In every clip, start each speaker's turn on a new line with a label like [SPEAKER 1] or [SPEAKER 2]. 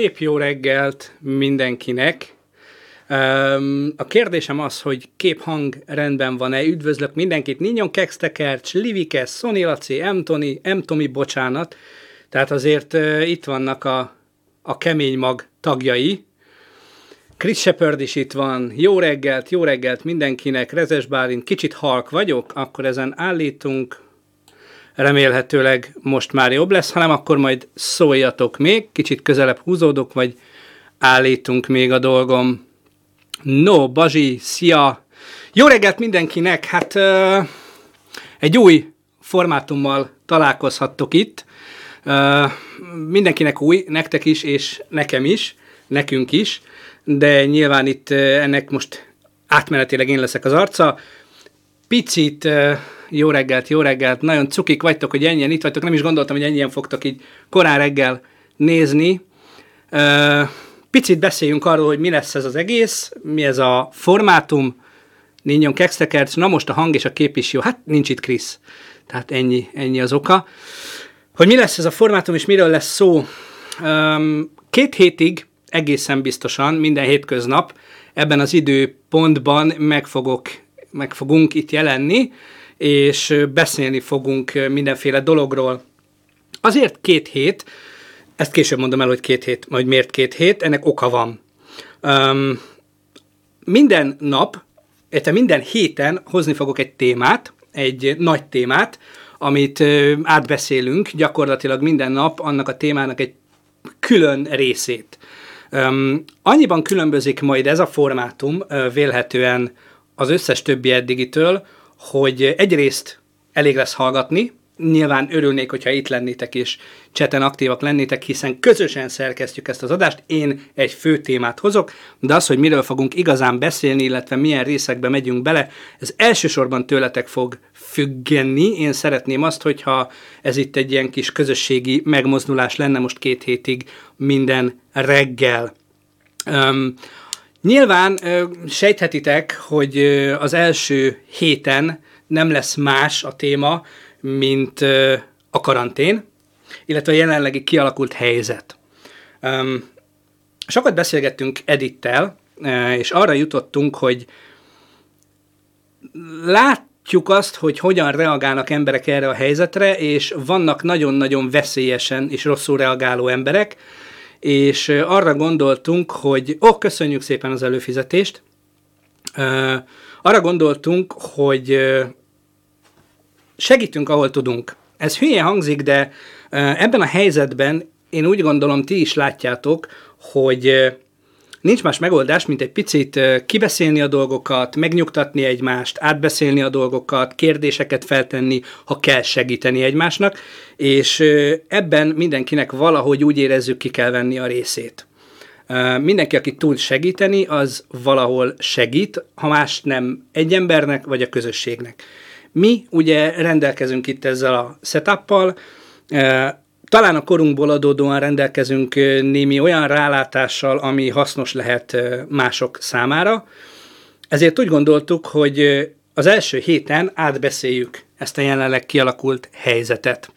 [SPEAKER 1] Szép jó reggelt mindenkinek! A kérdésem az, hogy kép-hang rendben van-e? Üdvözlök mindenkit, Ninyon Kextekercs, Livike, Szoni Laci, M. Tony, M. Tomi, bocsánat. Tehát azért itt vannak a, a kemény mag tagjai. Chris Shepard is itt van. Jó reggelt, jó reggelt mindenkinek. Rezes Bálint, kicsit halk vagyok, akkor ezen állítunk remélhetőleg most már jobb lesz, hanem akkor majd szóljatok még, kicsit közelebb húzódok, vagy állítunk még a dolgom. No, Bazsi, szia! Jó reggelt mindenkinek! Hát egy új formátummal találkozhattok itt. Mindenkinek új, nektek is, és nekem is, nekünk is, de nyilván itt ennek most átmenetileg én leszek az arca. Picit uh, jó reggelt, jó reggelt, nagyon cukik vagytok, hogy ennyien itt vagytok, nem is gondoltam, hogy ennyien fogtok így korán reggel nézni. Picit beszéljünk arról, hogy mi lesz ez az egész, mi ez a formátum, Ninyon Kextekerc, na most a hang és a kép is jó, hát nincs itt Krisz, tehát ennyi, ennyi az oka. Hogy mi lesz ez a formátum, és miről lesz szó? Két hétig egészen biztosan, minden hétköznap ebben az időpontban meg, fogok, meg fogunk itt jelenni és beszélni fogunk mindenféle dologról. Azért két hét, ezt később mondom el, hogy két hét, majd miért két hét, ennek oka van. Um, minden nap, illetve minden héten hozni fogok egy témát, egy nagy témát, amit átbeszélünk gyakorlatilag minden nap annak a témának egy külön részét. Um, annyiban különbözik majd ez a formátum uh, vélhetően az összes többi eddigitől, hogy egyrészt elég lesz hallgatni, nyilván örülnék, hogyha itt lennétek és cseten aktívak lennétek, hiszen közösen szerkesztjük ezt az adást, én egy fő témát hozok, de az, hogy miről fogunk igazán beszélni, illetve milyen részekbe megyünk bele, ez elsősorban tőletek fog függeni. Én szeretném azt, hogyha ez itt egy ilyen kis közösségi megmozdulás lenne most két hétig minden reggel. Um, Nyilván sejthetitek, hogy az első héten nem lesz más a téma, mint a karantén, illetve a jelenlegi kialakult helyzet. Sokat beszélgettünk Edittel, és arra jutottunk, hogy látjuk azt, hogy hogyan reagálnak emberek erre a helyzetre, és vannak nagyon-nagyon veszélyesen és rosszul reagáló emberek, és arra gondoltunk, hogy ó, oh, köszönjük szépen az előfizetést, arra gondoltunk, hogy segítünk, ahol tudunk. Ez hülye hangzik, de ebben a helyzetben én úgy gondolom, ti is látjátok, hogy nincs más megoldás, mint egy picit kibeszélni a dolgokat, megnyugtatni egymást, átbeszélni a dolgokat, kérdéseket feltenni, ha kell segíteni egymásnak, és ebben mindenkinek valahogy úgy érezzük, ki kell venni a részét. Mindenki, aki tud segíteni, az valahol segít, ha más nem egy embernek, vagy a közösségnek. Mi ugye rendelkezünk itt ezzel a setuppal, talán a korunkból adódóan rendelkezünk némi olyan rálátással, ami hasznos lehet mások számára. Ezért úgy gondoltuk, hogy az első héten átbeszéljük ezt a jelenleg kialakult helyzetet.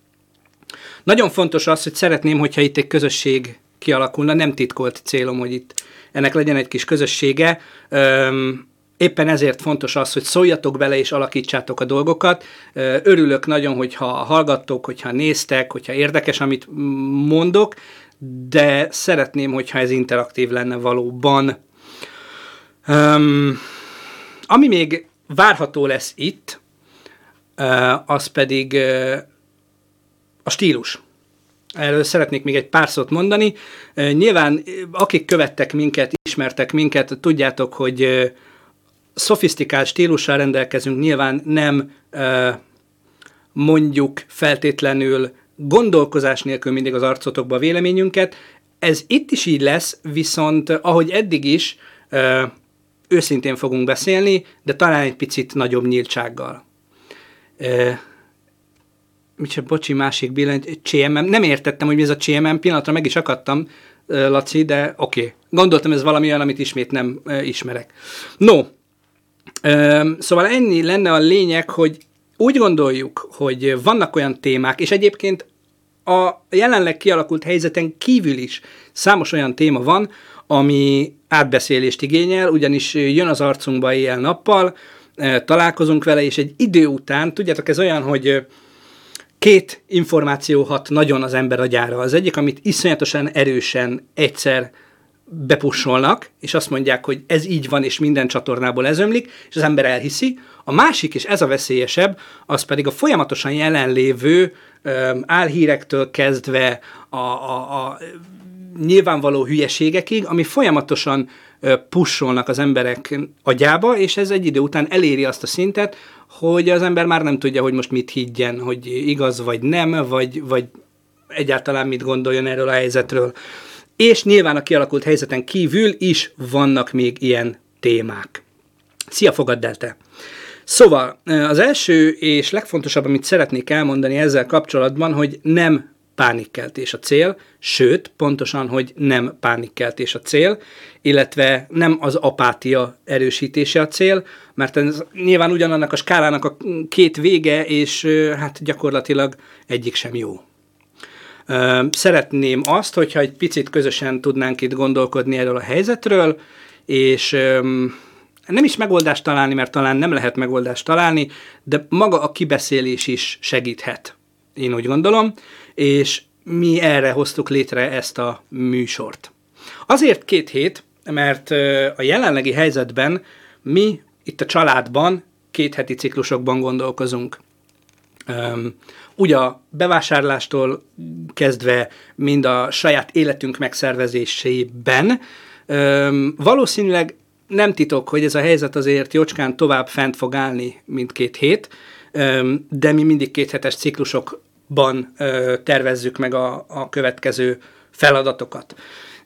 [SPEAKER 1] Nagyon fontos az, hogy szeretném, hogyha itt egy közösség kialakulna, nem titkolt célom, hogy itt ennek legyen egy kis közössége. Éppen ezért fontos az, hogy szóljatok bele és alakítsátok a dolgokat. Örülök nagyon, hogyha hallgattok, hogyha néztek, hogyha érdekes, amit mondok, de szeretném, hogyha ez interaktív lenne valóban. Um, ami még várható lesz itt, az pedig a stílus. Erről szeretnék még egy pár szót mondani. Nyilván, akik követtek minket, ismertek minket, tudjátok, hogy szofisztikált stílussal rendelkezünk, nyilván nem mondjuk feltétlenül gondolkozás nélkül mindig az arcotokba véleményünket. Ez itt is így lesz, viszont ahogy eddig is, őszintén fogunk beszélni, de talán egy picit nagyobb nyíltsággal. Micsoda, bocsi, másik billent, CMM, nem értettem, hogy mi ez a CMM, pillanatra meg is akadtam, Laci, de oké. Okay. Gondoltam, ez valami olyan, amit ismét nem ismerek. No, Szóval ennyi lenne a lényeg, hogy úgy gondoljuk, hogy vannak olyan témák, és egyébként a jelenleg kialakult helyzeten kívül is számos olyan téma van, ami átbeszélést igényel, ugyanis jön az arcunkba éjjel-nappal, találkozunk vele, és egy idő után, tudjátok, ez olyan, hogy két információ hat nagyon az ember agyára. Az egyik, amit iszonyatosan erősen egyszer bepussolnak, és azt mondják, hogy ez így van, és minden csatornából ez ömlik, és az ember elhiszi. A másik, és ez a veszélyesebb, az pedig a folyamatosan jelenlévő álhírektől kezdve a, a, a nyilvánvaló hülyeségekig, ami folyamatosan pusolnak az emberek agyába, és ez egy idő után eléri azt a szintet, hogy az ember már nem tudja, hogy most mit higgyen, hogy igaz vagy nem, vagy, vagy egyáltalán mit gondoljon erről a helyzetről. És nyilván a kialakult helyzeten kívül is vannak még ilyen témák. Szia, fogadd el te! Szóval az első és legfontosabb, amit szeretnék elmondani ezzel kapcsolatban, hogy nem pánikkeltés a cél, sőt, pontosan, hogy nem pánikkeltés a cél, illetve nem az apátia erősítése a cél, mert ez nyilván ugyanannak a skálának a két vége, és hát gyakorlatilag egyik sem jó. Szeretném azt, hogyha egy picit közösen tudnánk itt gondolkodni erről a helyzetről, és nem is megoldást találni, mert talán nem lehet megoldást találni, de maga a kibeszélés is segíthet, én úgy gondolom, és mi erre hoztuk létre ezt a műsort. Azért két hét, mert a jelenlegi helyzetben mi itt a családban két heti ciklusokban gondolkozunk. Ugye a bevásárlástól kezdve, mind a saját életünk megszervezésében, valószínűleg nem titok, hogy ez a helyzet azért jócskán tovább fent fog állni, mint két hét, de mi mindig kéthetes ciklusokban tervezzük meg a, a következő feladatokat.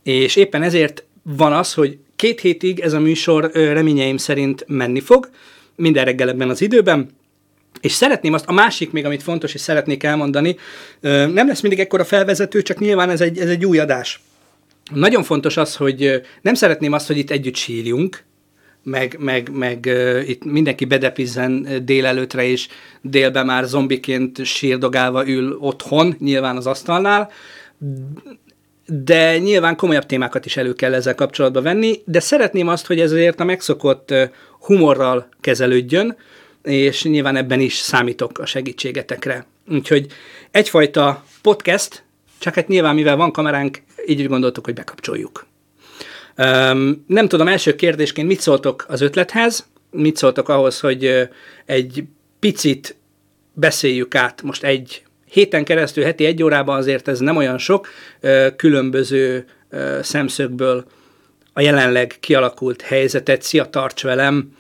[SPEAKER 1] És éppen ezért van az, hogy két hétig ez a műsor reményeim szerint menni fog, minden reggel ebben az időben, és szeretném azt, a másik még, amit fontos, és szeretnék elmondani, nem lesz mindig ekkora felvezető, csak nyilván ez egy, ez egy új adás. Nagyon fontos az, hogy nem szeretném azt, hogy itt együtt sírjunk, meg, meg, meg itt mindenki bedepizzen délelőtre, és délben már zombiként sírdogálva ül otthon, nyilván az asztalnál, de nyilván komolyabb témákat is elő kell ezzel kapcsolatban venni, de szeretném azt, hogy ezért a megszokott humorral kezelődjön, és nyilván ebben is számítok a segítségetekre. Úgyhogy egyfajta podcast, csak hát nyilván mivel van kameránk, így úgy gondoltuk, hogy bekapcsoljuk. Um, nem tudom, első kérdésként mit szóltok az ötlethez, mit szóltok ahhoz, hogy egy picit beszéljük át most egy héten keresztül, heti egy órában azért ez nem olyan sok, különböző szemszögből a jelenleg kialakult helyzetet. Szia, tarts velem!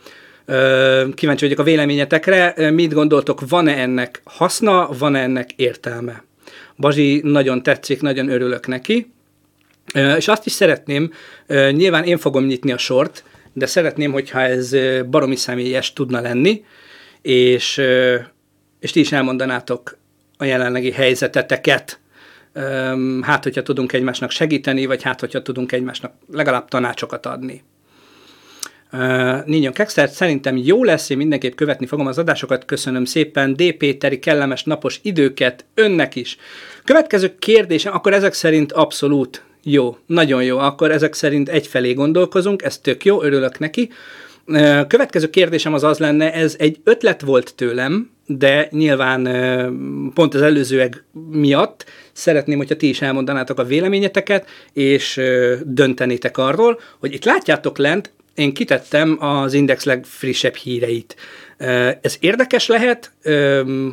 [SPEAKER 1] Kíváncsi vagyok a véleményetekre. Mit gondoltok, van-e ennek haszna, van-e ennek értelme? Bazsi nagyon tetszik, nagyon örülök neki. És azt is szeretném, nyilván én fogom nyitni a sort, de szeretném, hogyha ez baromi személyes tudna lenni, és, és ti is elmondanátok a jelenlegi helyzeteteket, hát, hogyha tudunk egymásnak segíteni, vagy hát, hogyha tudunk egymásnak legalább tanácsokat adni. Uh, Ninyon szerintem jó lesz, én mindenképp követni fogom az adásokat, köszönöm szépen, D. Péteri, kellemes napos időket, önnek is. Következő kérdésem, akkor ezek szerint abszolút jó, nagyon jó, akkor ezek szerint egyfelé gondolkozunk, ez tök jó, örülök neki. Következő kérdésem az az lenne, ez egy ötlet volt tőlem, de nyilván pont az előzőek miatt szeretném, hogyha ti is elmondanátok a véleményeteket, és döntenétek arról, hogy itt látjátok lent, én kitettem az Index legfrissebb híreit. Ez érdekes lehet,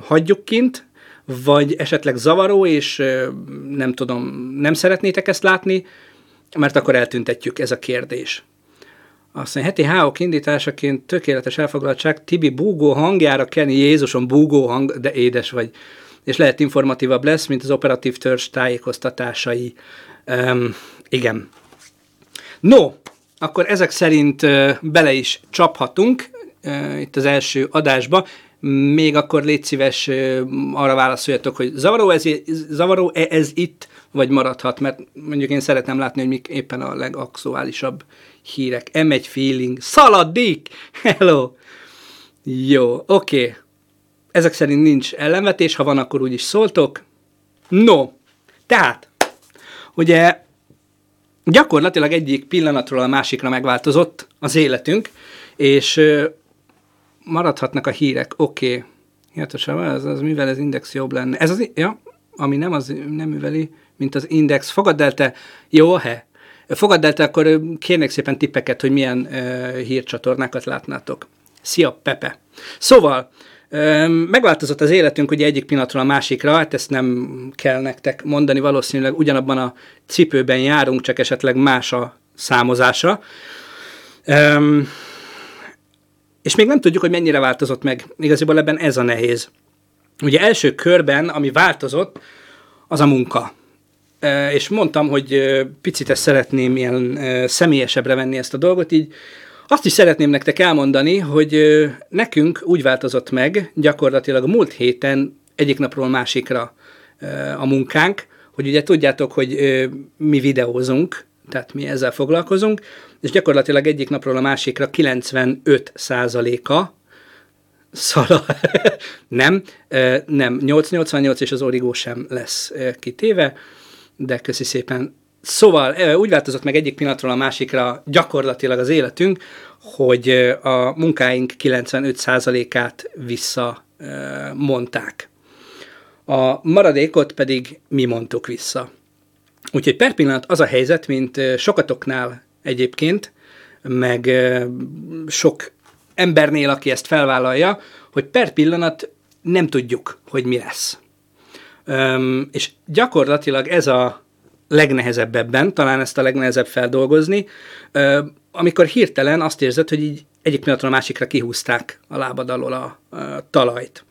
[SPEAKER 1] hagyjuk kint, vagy esetleg zavaró, és nem tudom, nem szeretnétek ezt látni, mert akkor eltüntetjük ez a kérdés. Azt mondja, heti háok indításaként tökéletes elfoglaltság, Tibi búgó hangjára kenni, Jézusom, búgó hang, de édes vagy. És lehet informatívabb lesz, mint az operatív törzs tájékoztatásai. Um, igen. No, akkor ezek szerint bele is csaphatunk itt az első adásba. Még akkor légy szíves, arra válaszoljatok, hogy zavaró ez, zavaró -e ez itt, vagy maradhat, mert mondjuk én szeretem látni, hogy mik éppen a legaktuálisabb hírek. M1 feeling. Szaladik! Hello! Jó, oké. Okay. Ezek szerint nincs ellenvetés, ha van, akkor úgyis szóltok. No, tehát, ugye gyakorlatilag egyik pillanatról a másikra megváltozott az életünk, és maradhatnak a hírek, oké, okay. hihetősen, az, az mivel az index jobb lenne. Ez az, ja, ami nem, az nem műveli, mint az index. Fogadd el te, jó, he. Fogadd el te, akkor kérnék szépen tippeket, hogy milyen uh, hírcsatornákat látnátok. Szia, Pepe. Szóval, Megváltozott az életünk ugye egyik pillanatról a másikra, hát ezt nem kell nektek mondani, valószínűleg ugyanabban a cipőben járunk, csak esetleg más a számozása. Um, és még nem tudjuk, hogy mennyire változott meg. Igaziból ebben ez a nehéz. Ugye első körben, ami változott, az a munka. És mondtam, hogy picit ezt szeretném ilyen személyesebbre venni ezt a dolgot, így azt is szeretném nektek elmondani, hogy nekünk úgy változott meg gyakorlatilag a múlt héten egyik napról másikra a munkánk, hogy ugye tudjátok, hogy mi videózunk, tehát mi ezzel foglalkozunk, és gyakorlatilag egyik napról a másikra 95 százaléka szala, nem, nem, 888 és az origó sem lesz kitéve, de köszi szépen. Szóval úgy változott meg egyik pillanatról a másikra gyakorlatilag az életünk, hogy a munkáink 95%-át visszamondták. A maradékot pedig mi mondtuk vissza. Úgyhogy per pillanat az a helyzet, mint sokatoknál egyébként, meg sok embernél, aki ezt felvállalja, hogy per pillanat nem tudjuk, hogy mi lesz. És gyakorlatilag ez a legnehezebb ebben, talán ezt a legnehezebb feldolgozni, amikor hirtelen azt érzed, hogy így egyik pillanatra a másikra kihúzták a lábad alól a, a talajt.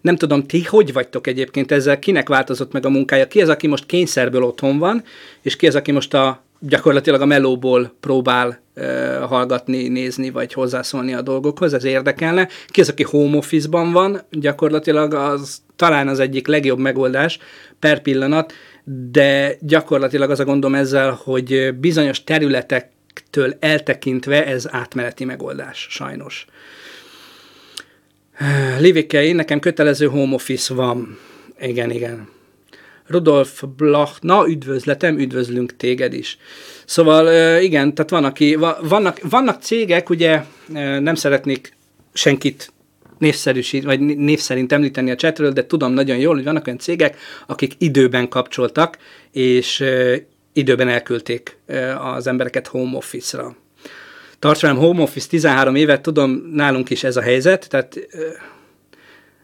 [SPEAKER 1] Nem tudom, ti hogy vagytok egyébként ezzel, kinek változott meg a munkája, ki az, aki most kényszerből otthon van, és ki az, aki most a gyakorlatilag a melóból próbál uh, hallgatni, nézni, vagy hozzászólni a dolgokhoz, ez érdekelne. Ki az, aki home office-ban van, gyakorlatilag az talán az egyik legjobb megoldás per pillanat, de gyakorlatilag az a gondom ezzel, hogy bizonyos területektől eltekintve ez átmeneti megoldás, sajnos. Livikei, nekem kötelező home office van. Igen, igen. Rudolf Blach, na üdvözletem, üdvözlünk téged is. Szóval igen, tehát van, aki, vannak, vannak cégek, ugye nem szeretnék senkit névszerűsít, vagy név szerint említeni a chatről, de tudom nagyon jól, hogy vannak olyan cégek, akik időben kapcsoltak, és időben elküldték az embereket home office-ra. Velem home office 13 évet, tudom, nálunk is ez a helyzet, tehát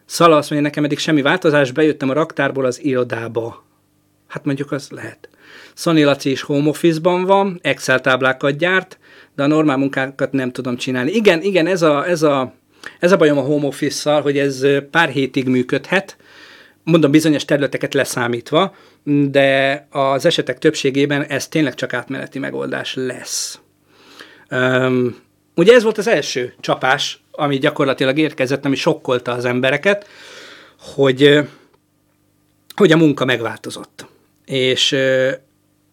[SPEAKER 1] Szala azt mondja, nekem eddig semmi változás, bejöttem a raktárból az irodába. Hát mondjuk az lehet. Szoni Laci is home office-ban van, Excel táblákat gyárt, de a normál munkákat nem tudom csinálni. Igen, igen, ez a, ez a, ez a bajom a home office-szal, hogy ez pár hétig működhet, mondom bizonyos területeket leszámítva, de az esetek többségében ez tényleg csak átmeneti megoldás lesz. Um, ugye ez volt az első csapás, ami gyakorlatilag érkezett, ami sokkolta az embereket, hogy, hogy a munka megváltozott. És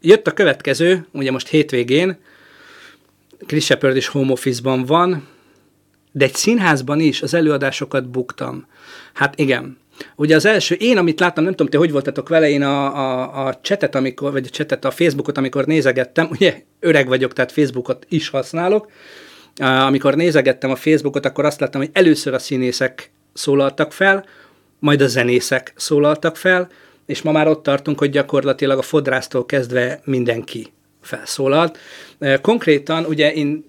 [SPEAKER 1] jött a következő, ugye most hétvégén, Chris Shepard is home office-ban van, de egy színházban is az előadásokat buktam. Hát igen. Ugye az első, én amit láttam, nem tudom, te hogy voltatok vele, én a, a, a chatet, amikor, vagy a chatet, a Facebookot, amikor nézegettem, ugye öreg vagyok, tehát Facebookot is használok, amikor nézegettem a Facebookot, akkor azt láttam, hogy először a színészek szólaltak fel, majd a zenészek szólaltak fel, és ma már ott tartunk, hogy gyakorlatilag a fodrásztól kezdve mindenki felszólalt. Konkrétan ugye én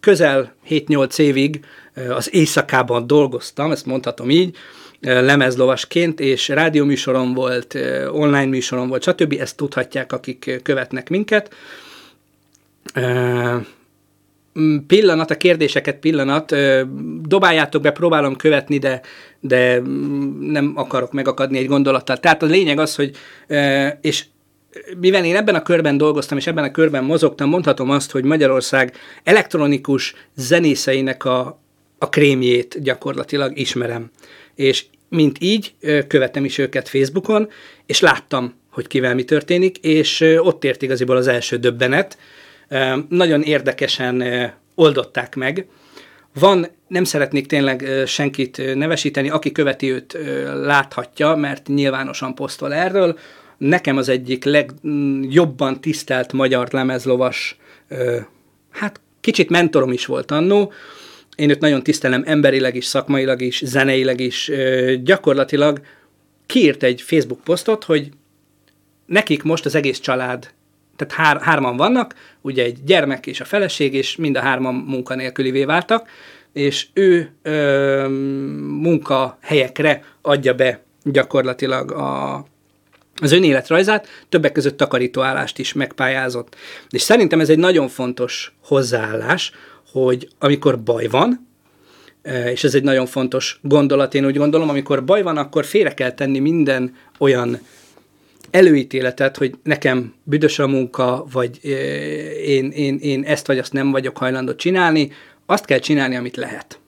[SPEAKER 1] közel 7-8 évig az éjszakában dolgoztam, ezt mondhatom így, lemezlovasként, és rádióműsorom volt, online műsorom volt, stb. Ezt tudhatják, akik követnek minket pillanat, a kérdéseket pillanat, dobáljátok be, próbálom követni, de, de nem akarok megakadni egy gondolattal. Tehát a lényeg az, hogy, és mivel én ebben a körben dolgoztam, és ebben a körben mozogtam, mondhatom azt, hogy Magyarország elektronikus zenészeinek a, a krémjét gyakorlatilag ismerem. És mint így követem is őket Facebookon, és láttam, hogy kivel mi történik, és ott ért igaziból az első döbbenet, nagyon érdekesen oldották meg van, nem szeretnék tényleg senkit nevesíteni, aki követi őt láthatja, mert nyilvánosan posztol erről. Nekem az egyik legjobban tisztelt magyar lemezlovas, hát kicsit mentorom is volt annó, én őt nagyon tisztelem emberileg is, szakmailag is, zeneileg is. Gyakorlatilag kiírt egy Facebook posztot, hogy nekik most az egész család, tehát hár, hárman vannak, ugye egy gyermek és a feleség, és mind a hárman munkanélkülivé váltak, és ő ö, munkahelyekre adja be gyakorlatilag a, az önéletrajzát, többek között takarítóállást is megpályázott. És szerintem ez egy nagyon fontos hozzáállás, hogy amikor baj van, és ez egy nagyon fontos gondolat, én úgy gondolom, amikor baj van, akkor félre kell tenni minden olyan előítéletet, hogy nekem büdös a munka, vagy én, én, én ezt vagy azt nem vagyok hajlandó csinálni, azt kell csinálni, amit lehet.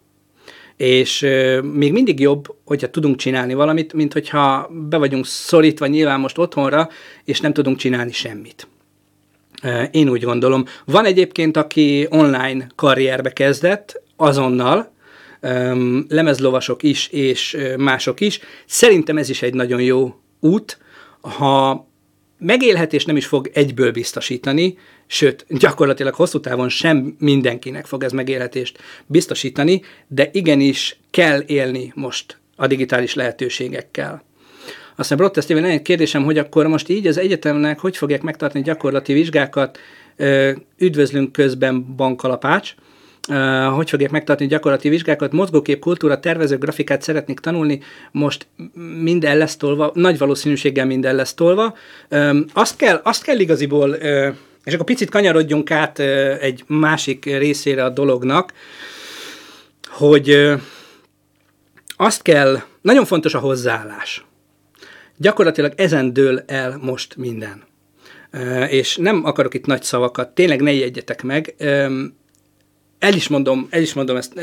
[SPEAKER 1] És még mindig jobb, hogyha tudunk csinálni valamit, mint hogyha be vagyunk szorítva nyilván most otthonra, és nem tudunk csinálni semmit. Én úgy gondolom. Van egyébként, aki online karrierbe kezdett, azonnal, lemezlovasok is, és mások is. Szerintem ez is egy nagyon jó út, ha megélhetés nem is fog egyből biztosítani, sőt, gyakorlatilag hosszú távon sem mindenkinek fog ez megélhetést biztosítani, de igenis kell élni most a digitális lehetőségekkel. Aztán Brott Steven, egy kérdésem, hogy akkor most így az egyetemnek hogy fogják megtartani gyakorlati vizsgákat, üdvözlünk közben bankalapács, hogy fogják megtartani gyakorlati vizsgákat, mozgókép, kultúra, tervező, grafikát szeretnék tanulni, most minden lesz tolva, nagy valószínűséggel minden lesz tolva. Azt kell, azt kell igaziból, és akkor picit kanyarodjunk át egy másik részére a dolognak, hogy azt kell, nagyon fontos a hozzáállás. Gyakorlatilag ezen dől el most minden. És nem akarok itt nagy szavakat, tényleg ne jegyetek meg, el is mondom, el is mondom ezt,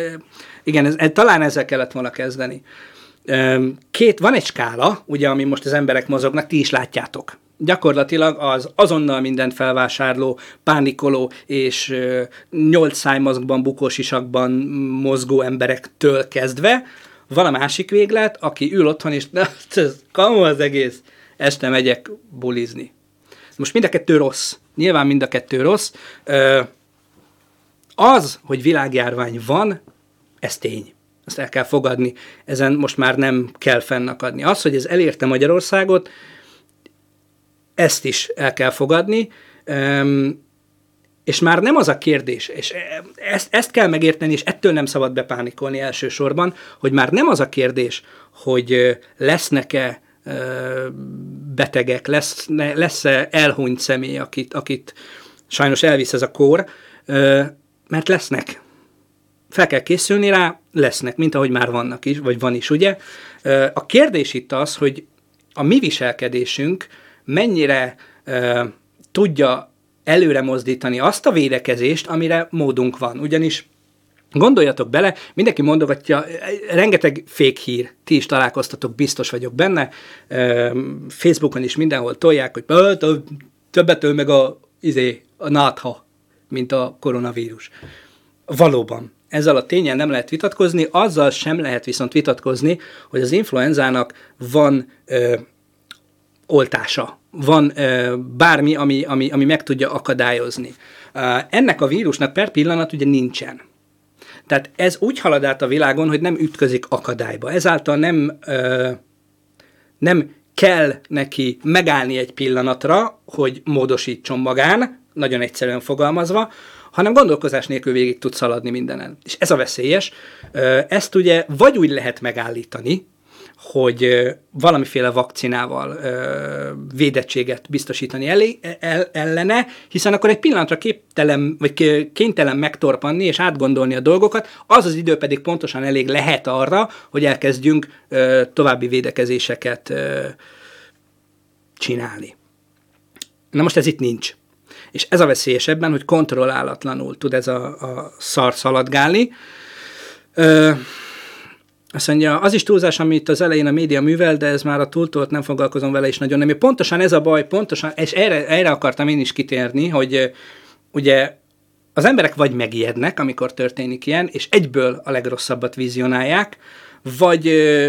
[SPEAKER 1] igen, ez, talán ezzel kellett volna kezdeni. Két, van egy skála, ugye, ami most az emberek mozognak, ti is látjátok. Gyakorlatilag az azonnal mindent felvásárló, pánikoló és nyolc szájmazgban, bukósisakban mozgó emberektől kezdve, van a másik véglet, aki ül otthon, és ez kamu az egész, este megyek bulizni. Most mind a kettő rossz. Nyilván mind a kettő rossz. Az, hogy világjárvány van, ez tény. Ezt el kell fogadni. Ezen most már nem kell fennakadni. Az, hogy ez elérte Magyarországot, ezt is el kell fogadni, és már nem az a kérdés, és ezt, ezt kell megérteni, és ettől nem szabad bepánikolni elsősorban, hogy már nem az a kérdés, hogy lesznek-e betegek, lesz, lesz-e elhunyt személy, akit, akit sajnos elvisz ez a kór, mert lesznek. Fel kell készülni rá, lesznek, mint ahogy már vannak is, vagy van is, ugye? A kérdés itt az, hogy a mi viselkedésünk mennyire tudja előre mozdítani azt a védekezést, amire módunk van. Ugyanis Gondoljatok bele, mindenki mondogatja, rengeteg fékhír, ti is találkoztatok, biztos vagyok benne, Facebookon is mindenhol tolják, hogy többet meg a, izé, a nátha mint a koronavírus. Valóban. Ezzel a tényen nem lehet vitatkozni, azzal sem lehet viszont vitatkozni, hogy az influenzának van ö, oltása, van ö, bármi, ami, ami, ami meg tudja akadályozni. Ö, ennek a vírusnak per pillanat ugye nincsen. Tehát ez úgy halad át a világon, hogy nem ütközik akadályba. Ezáltal nem, ö, nem kell neki megállni egy pillanatra, hogy módosítson magán, nagyon egyszerűen fogalmazva, hanem gondolkozás nélkül végig tud szaladni mindenen. És ez a veszélyes. Ezt ugye vagy úgy lehet megállítani, hogy valamiféle vakcinával védettséget biztosítani elé, el, ellene, hiszen akkor egy pillanatra képtelen, vagy kénytelen megtorpanni és átgondolni a dolgokat, az az idő pedig pontosan elég lehet arra, hogy elkezdjünk további védekezéseket csinálni. Na most ez itt nincs. És ez a veszélyes ebben, hogy kontrollálatlanul tud ez a, a szar szaladgálni. Ö, azt mondja, az is túlzás, amit az elején a média művel, de ez már a túltolt, nem foglalkozom vele is nagyon nem. Pontosan ez a baj, pontosan, és erre, erre akartam én is kitérni, hogy ugye az emberek vagy megijednek, amikor történik ilyen, és egyből a legrosszabbat vizionálják, vagy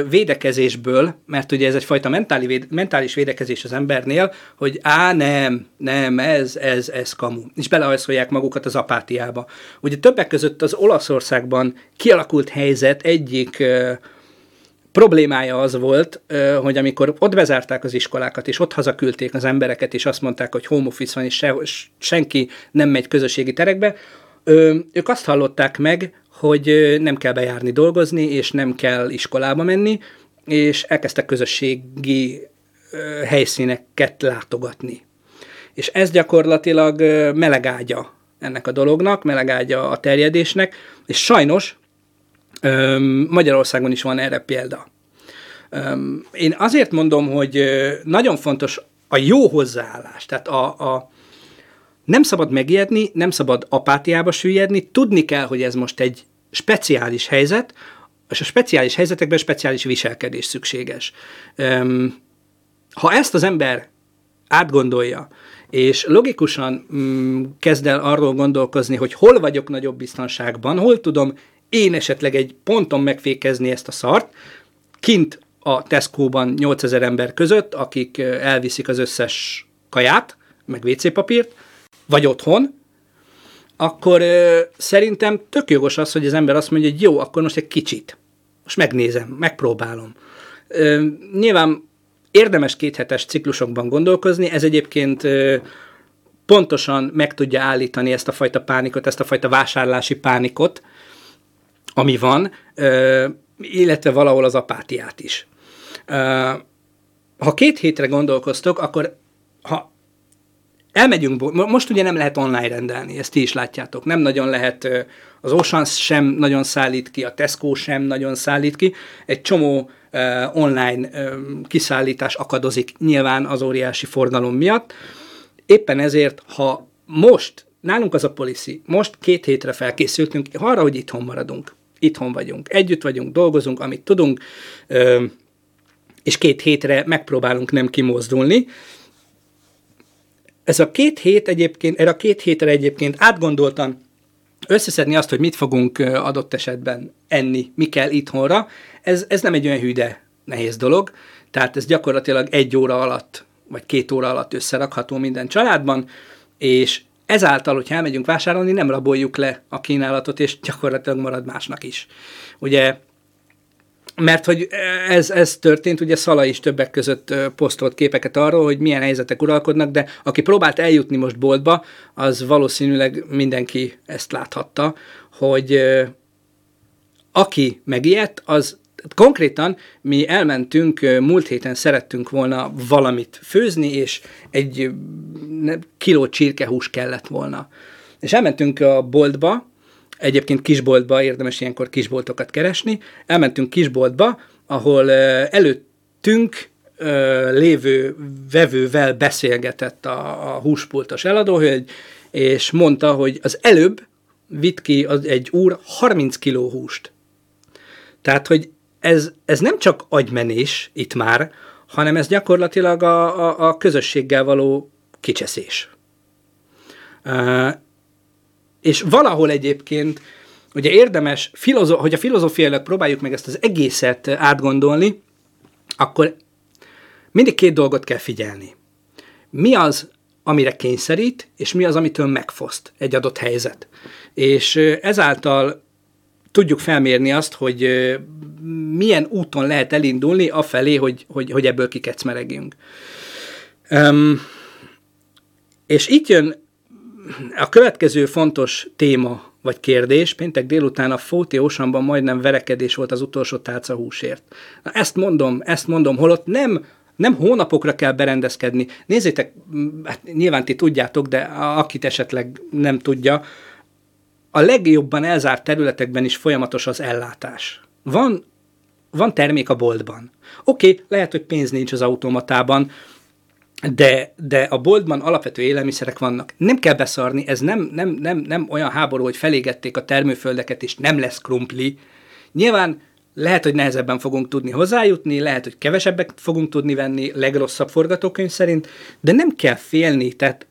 [SPEAKER 1] védekezésből, mert ugye ez egyfajta mentális, mentális védekezés az embernél, hogy á, nem, nem, ez, ez, ez kamu. És belehajszolják magukat az apátiába. Ugye többek között az Olaszországban kialakult helyzet egyik problémája az volt, hogy amikor ott bezárták az iskolákat, és ott hazaküldték az embereket, és azt mondták, hogy home office van, és se, senki nem megy közösségi terekbe, ők azt hallották meg, hogy nem kell bejárni dolgozni, és nem kell iskolába menni, és elkezdtek közösségi helyszíneket látogatni. És ez gyakorlatilag melegágya ennek a dolognak, melegágya a terjedésnek, és sajnos Magyarországon is van erre példa. Én azért mondom, hogy nagyon fontos a jó hozzáállás, tehát a, a nem szabad megijedni, nem szabad apátiába süllyedni, tudni kell, hogy ez most egy speciális helyzet, és a speciális helyzetekben speciális viselkedés szükséges. Ha ezt az ember átgondolja, és logikusan mm, kezd el arról gondolkozni, hogy hol vagyok nagyobb biztonságban, hol tudom én esetleg egy ponton megfékezni ezt a szart, kint a Tesco-ban 8000 ember között, akik elviszik az összes kaját, meg WC papírt, vagy otthon, akkor ö, szerintem tök jogos az, hogy az ember azt mondja, hogy jó, akkor most egy kicsit. Most megnézem, megpróbálom. Ö, nyilván érdemes kéthetes ciklusokban gondolkozni, ez egyébként ö, pontosan meg tudja állítani ezt a fajta pánikot, ezt a fajta vásárlási pánikot, ami van, ö, illetve valahol az apátiát is. Ö, ha két hétre gondolkoztok, akkor ha elmegyünk, most ugye nem lehet online rendelni, ezt ti is látjátok, nem nagyon lehet, az Ocean sem nagyon szállít ki, a Tesco sem nagyon szállít ki, egy csomó online kiszállítás akadozik nyilván az óriási forgalom miatt. Éppen ezért, ha most, nálunk az a policy, most két hétre felkészültünk arra, hogy itthon maradunk. Itthon vagyunk, együtt vagyunk, dolgozunk, amit tudunk, és két hétre megpróbálunk nem kimozdulni, ez a két hét egyébként, erre a két hétre egyébként átgondoltan összeszedni azt, hogy mit fogunk adott esetben enni, mi kell itthonra, ez, ez nem egy olyan hűde nehéz dolog, tehát ez gyakorlatilag egy óra alatt, vagy két óra alatt összerakható minden családban, és ezáltal, hogyha elmegyünk vásárolni, nem raboljuk le a kínálatot, és gyakorlatilag marad másnak is. Ugye mert hogy ez, ez történt, ugye Szala is többek között posztolt képeket arról, hogy milyen helyzetek uralkodnak, de aki próbált eljutni most boltba, az valószínűleg mindenki ezt láthatta, hogy aki megijedt, az konkrétan mi elmentünk, múlt héten szerettünk volna valamit főzni, és egy kiló csirkehús kellett volna. És elmentünk a boltba, Egyébként kisboltba érdemes ilyenkor kisboltokat keresni. Elmentünk kisboltba, ahol előttünk lévő vevővel beszélgetett a, a húspultos eladóhölgy, és mondta, hogy az előbb vitt ki az egy úr 30 kiló húst. Tehát, hogy ez, ez nem csak agymenés itt már, hanem ez gyakorlatilag a, a, a közösséggel való kicseszés. És valahol egyébként, ugye érdemes, filozo- hogy a filozófiailag próbáljuk meg ezt az egészet átgondolni, akkor mindig két dolgot kell figyelni. Mi az, amire kényszerít, és mi az, amitől megfoszt egy adott helyzet. És ezáltal tudjuk felmérni azt, hogy milyen úton lehet elindulni afelé, hogy, hogy, hogy ebből kikecmeregjünk. Um, és itt jön a következő fontos téma vagy kérdés, péntek délután a Fóti Oceanban majdnem verekedés volt az utolsó tálca húsért. Na, ezt mondom, ezt mondom, holott nem nem hónapokra kell berendezkedni. Nézzétek, hát nyilván ti tudjátok, de akit esetleg nem tudja, a legjobban elzárt területekben is folyamatos az ellátás. Van, van termék a boltban. Oké, okay, lehet, hogy pénz nincs az automatában, de, de a boltban alapvető élelmiszerek vannak. Nem kell beszarni, ez nem, nem, nem, nem olyan háború, hogy felégették a termőföldeket, és nem lesz krumpli. Nyilván lehet, hogy nehezebben fogunk tudni hozzájutni, lehet, hogy kevesebbet fogunk tudni venni, legrosszabb forgatókönyv szerint, de nem kell félni, tehát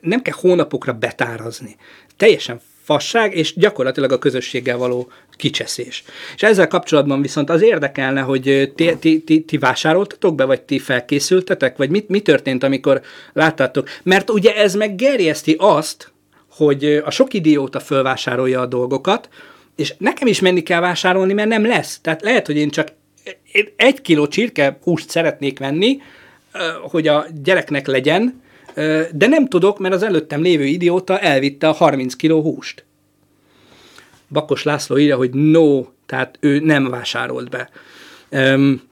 [SPEAKER 1] nem kell hónapokra betárazni. teljesen fasság, és gyakorlatilag a közösséggel való kicseszés. És ezzel kapcsolatban viszont az érdekelne, hogy ti, ti, ti, ti vásároltatok be, vagy ti felkészültetek, vagy mit, mi történt, amikor láttátok? Mert ugye ez meggerjeszti azt, hogy a sok idióta fölvásárolja a dolgokat, és nekem is menni kell vásárolni, mert nem lesz. Tehát lehet, hogy én csak egy kiló csirke húst szeretnék venni, hogy a gyereknek legyen, de nem tudok, mert az előttem lévő idióta elvitte a 30 kiló húst. Bakos László írja, hogy no, tehát ő nem vásárolt be. Um,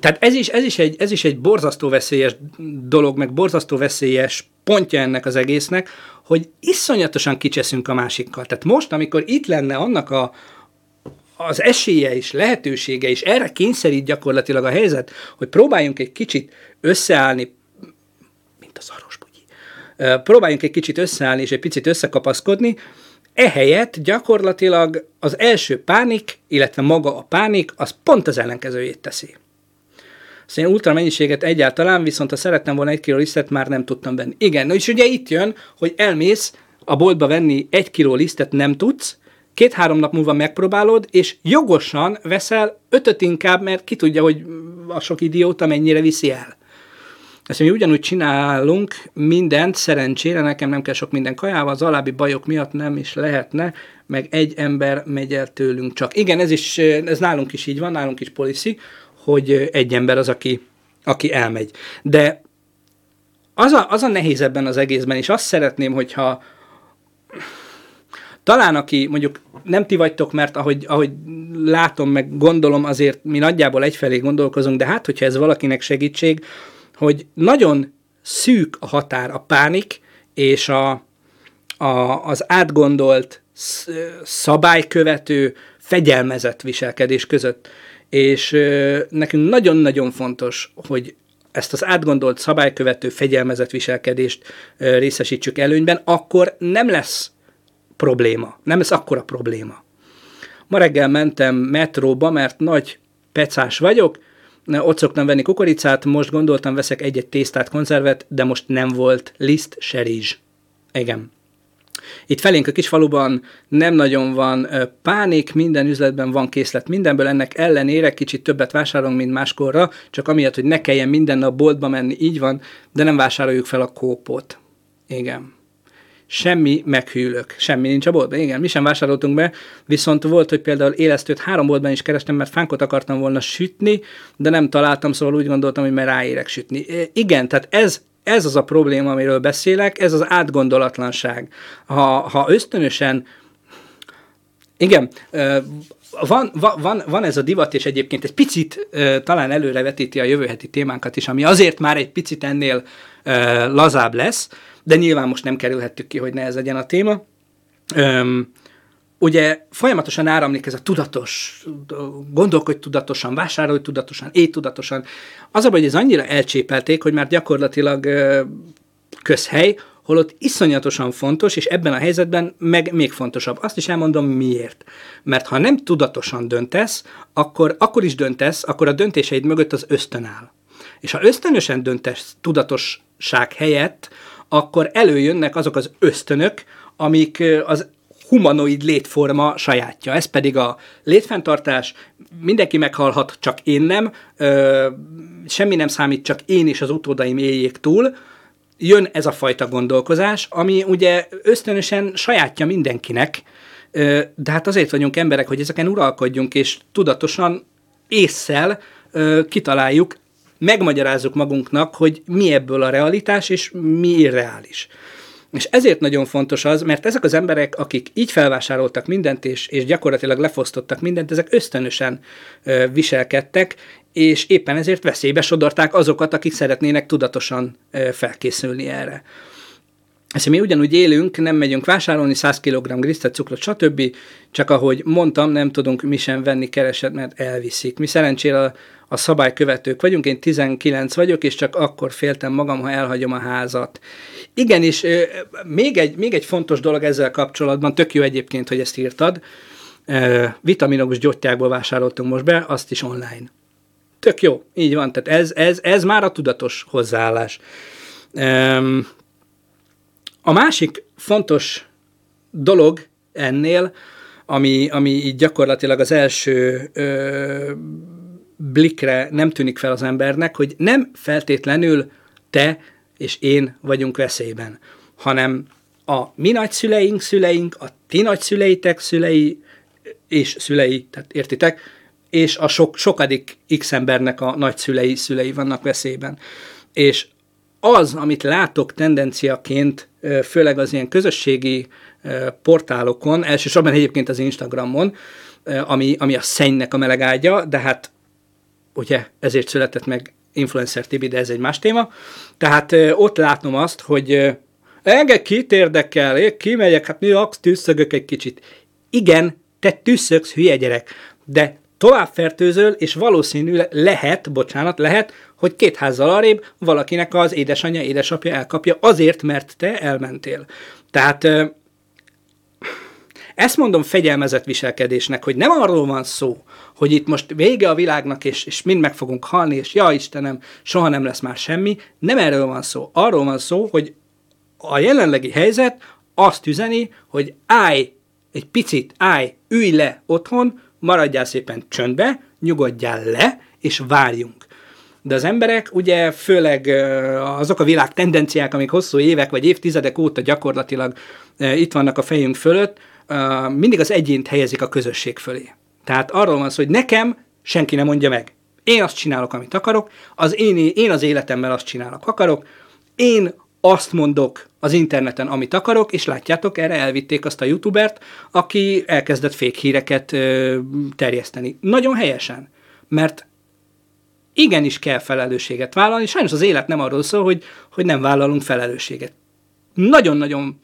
[SPEAKER 1] tehát ez is, ez, is egy, ez is egy borzasztó veszélyes dolog, meg borzasztó veszélyes pontja ennek az egésznek, hogy iszonyatosan kicseszünk a másikkal. Tehát most, amikor itt lenne annak a, az esélye és lehetősége, és erre kényszerít gyakorlatilag a helyzet, hogy próbáljunk egy kicsit összeállni, mint az arosbugyi, próbáljunk egy kicsit összeállni és egy picit összekapaszkodni, ehelyett gyakorlatilag az első pánik, illetve maga a pánik, az pont az ellenkezőjét teszi. Szóval én ultra mennyiséget egyáltalán, viszont ha szerettem volna egy kiló lisztet, már nem tudtam venni. Igen, na és ugye itt jön, hogy elmész a boltba venni egy kiló lisztet, nem tudsz, két-három nap múlva megpróbálod, és jogosan veszel ötöt inkább, mert ki tudja, hogy a sok idióta mennyire viszi el. Ezt mi ugyanúgy csinálunk mindent, szerencsére nekem nem kell sok minden kajával, az alábbi bajok miatt nem is lehetne, meg egy ember megy el tőlünk csak. Igen, ez is, ez nálunk is így van, nálunk is policy, hogy egy ember az, aki, aki elmegy. De az a, az a nehéz ebben az egészben, és azt szeretném, hogyha talán aki mondjuk nem ti vagytok, mert ahogy, ahogy látom, meg gondolom, azért mi nagyjából egyfelé gondolkozunk, de hát, hogyha ez valakinek segítség, hogy nagyon szűk a határ a pánik és a, a, az átgondolt, szabálykövető, fegyelmezett viselkedés között. És nekünk nagyon-nagyon fontos, hogy ezt az átgondolt, szabálykövető, fegyelmezett viselkedést ö, részesítsük előnyben, akkor nem lesz probléma. Nem lesz akkora probléma. Ma reggel mentem metróba, mert nagy pecás vagyok, ott szoktam venni kukoricát, most gondoltam, veszek egy-egy tésztát, konzervet, de most nem volt liszt, se rizs. Igen. Itt felénk a kis faluban nem nagyon van pánik, minden üzletben van készlet mindenből, ennek ellenére kicsit többet vásárolunk, mint máskorra, csak amiatt, hogy ne kelljen minden nap boltba menni, így van, de nem vásároljuk fel a kópot. Igen semmi meghűlök, semmi nincs a boltban. Igen, mi sem vásároltunk be, viszont volt, hogy például élesztőt három boltban is kerestem, mert fánkot akartam volna sütni, de nem találtam, szóval úgy gondoltam, hogy már ráérek sütni. Igen, tehát ez, ez az a probléma, amiről beszélek, ez az átgondolatlanság. Ha, ha ösztönösen igen, van, van, van ez a divat, és egyébként egy picit talán előrevetíti a jövő heti témánkat is, ami azért már egy picit ennél lazább lesz, de nyilván most nem kerülhettük ki, hogy ne ez legyen a téma. Ugye folyamatosan áramlik ez a tudatos, gondolkodj tudatosan, vásárolj tudatosan, éj tudatosan. Az a hogy ez annyira elcsépelték, hogy már gyakorlatilag közhely, holott iszonyatosan fontos, és ebben a helyzetben meg még fontosabb. Azt is elmondom miért. Mert ha nem tudatosan döntesz, akkor, akkor is döntesz, akkor a döntéseid mögött az ösztön áll. És ha ösztönösen döntesz tudatosság helyett, akkor előjönnek azok az ösztönök, amik az humanoid létforma sajátja. Ez pedig a létfenntartás, mindenki meghalhat, csak én nem, ö, semmi nem számít, csak én és az utódaim éljék túl, jön ez a fajta gondolkozás, ami ugye ösztönösen sajátja mindenkinek, de hát azért vagyunk emberek, hogy ezeken uralkodjunk, és tudatosan észszel ö, kitaláljuk megmagyarázzuk magunknak, hogy mi ebből a realitás, és mi irreális. És ezért nagyon fontos az, mert ezek az emberek, akik így felvásároltak mindent, és, és gyakorlatilag lefosztottak mindent, ezek ösztönösen ö, viselkedtek, és éppen ezért veszélybe sodorták azokat, akik szeretnének tudatosan ö, felkészülni erre. Ezt mi ugyanúgy élünk, nem megyünk vásárolni 100 kg grisztet, cukrot, stb. Csak ahogy mondtam, nem tudunk mi sem venni kereset, mert elviszik. Mi szerencsére a, a szabálykövetők vagyunk, én 19 vagyok, és csak akkor féltem magam, ha elhagyom a házat. Igen, és még egy, még egy fontos dolog ezzel kapcsolatban, tök jó egyébként, hogy ezt írtad, vitaminos gyógytyákból vásároltunk most be, azt is online. Tök jó, így van, tehát ez, ez, ez már a tudatos hozzáállás. A másik fontos dolog ennél, ami, ami így gyakorlatilag az első ö, blikre nem tűnik fel az embernek, hogy nem feltétlenül te és én vagyunk veszélyben, hanem a mi nagyszüleink, szüleink, a ti nagyszüleitek szülei és szülei, tehát értitek, és a sok, sokadik x embernek a nagyszülei, szülei vannak veszélyben. És az, amit látok tendenciaként, főleg az ilyen közösségi portálokon, elsősorban egyébként az Instagramon, ami, ami a szennynek a melegágya, de hát ugye ezért született meg Influencer TV, de ez egy más téma. Tehát ott látom azt, hogy engem kit érdekel, én kimegyek, hát mi tűzszögök egy kicsit. Igen, te tűzszögsz, hülye gyerek, de tovább fertőzöl, és valószínű lehet, bocsánat, lehet, hogy két házzal arrébb valakinek az édesanyja, édesapja elkapja azért, mert te elmentél. Tehát ezt mondom fegyelmezett viselkedésnek, hogy nem arról van szó, hogy itt most vége a világnak, és, és mind meg fogunk halni, és ja Istenem, soha nem lesz már semmi. Nem erről van szó. Arról van szó, hogy a jelenlegi helyzet azt üzeni, hogy állj egy picit, állj, ülj le otthon, maradjál szépen csöndbe, nyugodjál le, és várjunk. De az emberek ugye főleg azok a világ tendenciák, amik hosszú évek vagy évtizedek óta gyakorlatilag itt vannak a fejünk fölött, mindig az egyént helyezik a közösség fölé. Tehát arról van szó, hogy nekem senki nem mondja meg. Én azt csinálok, amit akarok, az én, én az életemmel azt csinálok, akarok, én azt mondok az interneten, amit akarok, és látjátok, erre elvitték azt a youtubert, aki elkezdett fékhíreket ö, terjeszteni. Nagyon helyesen, mert igenis kell felelősséget vállalni, sajnos az élet nem arról szól, hogy, hogy nem vállalunk felelősséget. Nagyon-nagyon,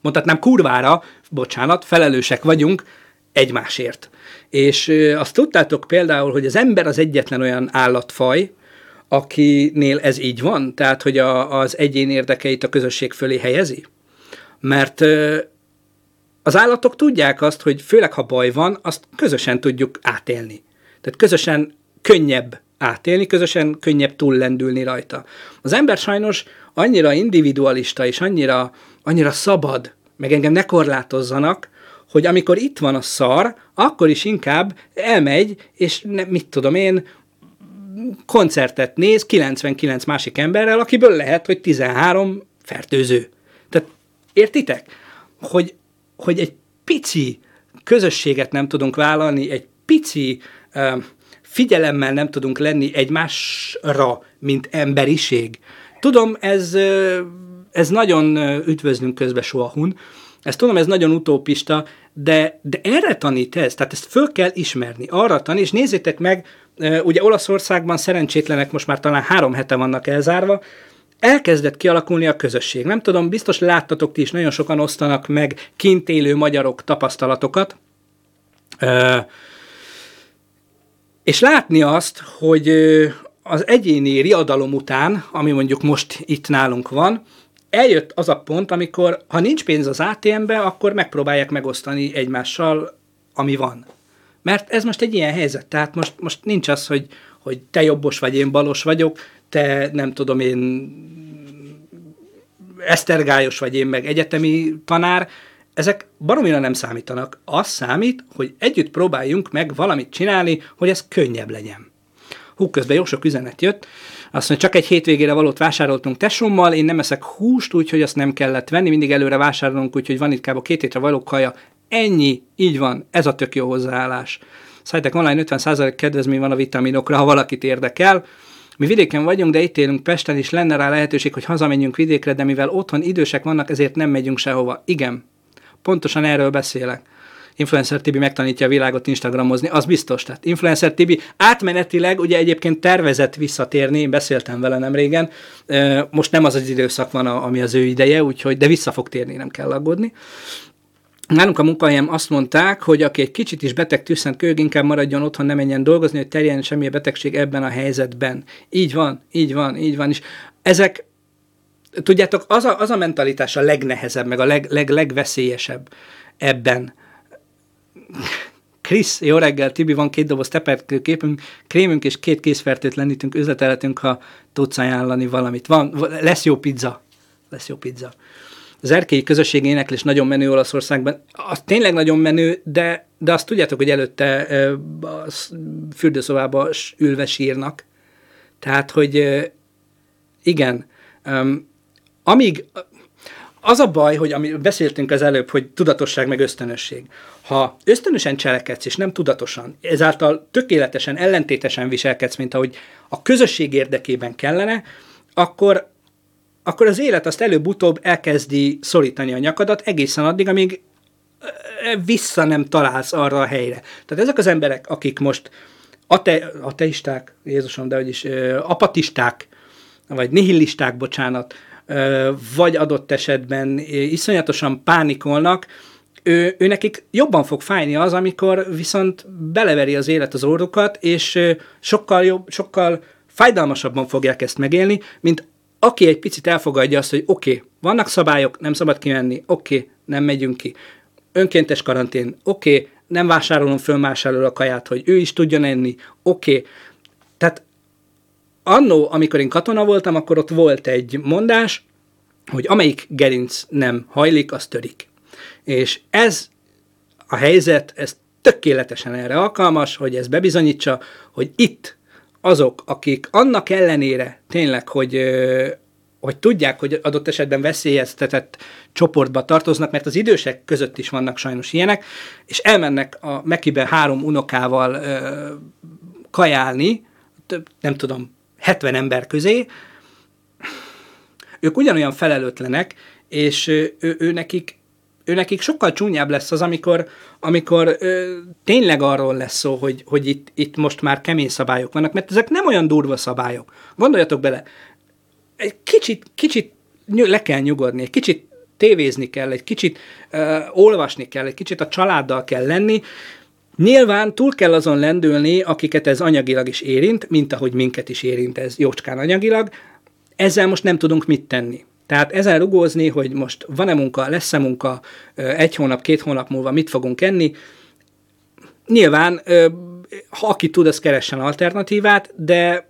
[SPEAKER 1] mondhatnám kurvára, bocsánat, felelősek vagyunk egymásért. És azt tudtátok például, hogy az ember az egyetlen olyan állatfaj, akinél ez így van? Tehát, hogy a, az egyén érdekeit a közösség fölé helyezi? Mert az állatok tudják azt, hogy főleg ha baj van, azt közösen tudjuk átélni. Tehát közösen könnyebb átélni, közösen könnyebb túllendülni rajta. Az ember sajnos annyira individualista és annyira, annyira szabad, meg engem ne korlátozzanak, hogy amikor itt van a szar, akkor is inkább elmegy, és ne, mit tudom én, koncertet néz 99 másik emberrel, akiből lehet, hogy 13 fertőző. Tehát értitek? Hogy, hogy egy pici közösséget nem tudunk vállalni, egy pici uh, figyelemmel nem tudunk lenni egymásra, mint emberiség. Tudom, ez, ez nagyon üdvözlünk közbe sohahun, ezt tudom, ez nagyon utópista, de, de erre tanít ez, tehát ezt föl kell ismerni, arra tanít, és nézzétek meg, ugye Olaszországban szerencsétlenek most már talán három hete vannak elzárva, elkezdett kialakulni a közösség. Nem tudom, biztos láttatok ti is, nagyon sokan osztanak meg kint élő magyarok tapasztalatokat, és látni azt, hogy az egyéni riadalom után, ami mondjuk most itt nálunk van, eljött az a pont, amikor ha nincs pénz az ATM-be, akkor megpróbálják megosztani egymással, ami van. Mert ez most egy ilyen helyzet, tehát most, most nincs az, hogy, hogy te jobbos vagy, én balos vagyok, te nem tudom én esztergályos vagy, én meg egyetemi tanár, ezek baromira nem számítanak. Az számít, hogy együtt próbáljunk meg valamit csinálni, hogy ez könnyebb legyen. Hú, közben jó sok üzenet jött. Azt mondja, csak egy hétvégére valót vásároltunk tesómmal, én nem eszek húst, úgyhogy azt nem kellett venni, mindig előre vásárolunk, úgyhogy van itt kb. két hétre való kaja. Ennyi, így van, ez a tök jó hozzáállás. Szállítek online 50% kedvezmény van a vitaminokra, ha valakit érdekel. Mi vidéken vagyunk, de itt élünk Pesten, és lenne rá lehetőség, hogy hazamenjünk vidékre, de mivel otthon idősek vannak, ezért nem megyünk sehova. Igen, pontosan erről beszélek. Influencer Tibi megtanítja a világot Instagramozni, az biztos. Tehát Influencer Tibi átmenetileg ugye egyébként tervezett visszatérni, én beszéltem vele nem régen, most nem az az időszak van, ami az ő ideje, úgyhogy, de vissza fog térni, nem kell aggódni. Nálunk a munkahelyem azt mondták, hogy aki egy kicsit is beteg tűzszent kölyök, inkább maradjon otthon, ne menjen dolgozni, hogy terjen semmilyen betegség ebben a helyzetben. Így van, így van, így van. És ezek, tudjátok, az a, az a mentalitás a legnehezebb, meg a leg, leg, legveszélyesebb ebben. Krisz, jó reggel, Tibi, van két doboz teperkő képünk, krémünk és két készfertőtlenítünk, üzletelhetünk, ha tudsz ajánlani valamit. Van, lesz jó pizza. Lesz jó pizza. az erkélyi közösség éneklés nagyon menő Olaszországban. Az tényleg nagyon menő, de, de azt tudjátok, hogy előtte a fürdőszobába ülve sírnak. Tehát, hogy igen, amíg az a baj, hogy ami beszéltünk az előbb, hogy tudatosság meg ösztönösség. Ha ösztönösen cselekedsz, és nem tudatosan, ezáltal tökéletesen, ellentétesen viselkedsz, mint ahogy a közösség érdekében kellene, akkor, akkor az élet azt előbb-utóbb elkezdi szorítani a nyakadat egészen addig, amíg vissza nem találsz arra a helyre. Tehát ezek az emberek, akik most ate, ateisták, Jézusom, de hogy is, apatisták, vagy nihilisták, bocsánat, vagy adott esetben iszonyatosan pánikolnak, ő, ő nekik jobban fog fájni az, amikor viszont beleveri az élet az orrukat, és sokkal jobb, sokkal fájdalmasabban fogják ezt megélni, mint aki egy picit elfogadja azt, hogy oké, okay, vannak szabályok, nem szabad kimenni, oké, okay, nem megyünk ki. Önkéntes karantén, oké, okay, nem vásárolom föl másról a kaját, hogy ő is tudjon enni, oké. Okay. Tehát annó, amikor én katona voltam, akkor ott volt egy mondás, hogy amelyik gerinc nem hajlik, az törik. És ez a helyzet, ez tökéletesen erre alkalmas, hogy ez bebizonyítsa, hogy itt azok, akik annak ellenére tényleg, hogy, hogy tudják, hogy adott esetben veszélyeztetett csoportba tartoznak, mert az idősek között is vannak sajnos ilyenek, és elmennek a Mekibe három unokával kajálni, nem tudom, 70 ember közé, ők ugyanolyan felelőtlenek, és ő, ő, ő nekik ő nekik sokkal csúnyább lesz az, amikor, amikor ö, tényleg arról lesz szó, hogy, hogy itt, itt most már kemény szabályok vannak, mert ezek nem olyan durva szabályok. Gondoljatok bele, egy kicsit, kicsit le kell nyugodni, egy kicsit tévézni kell, egy kicsit ö, olvasni kell, egy kicsit a családdal kell lenni, Nyilván túl kell azon lendülni, akiket ez anyagilag is érint, mint ahogy minket is érint ez jócskán anyagilag. Ezzel most nem tudunk mit tenni. Tehát ezen rugózni, hogy most van-e munka, lesz-e munka, egy hónap, két hónap múlva mit fogunk enni, nyilván, ha aki tud, az keressen alternatívát, de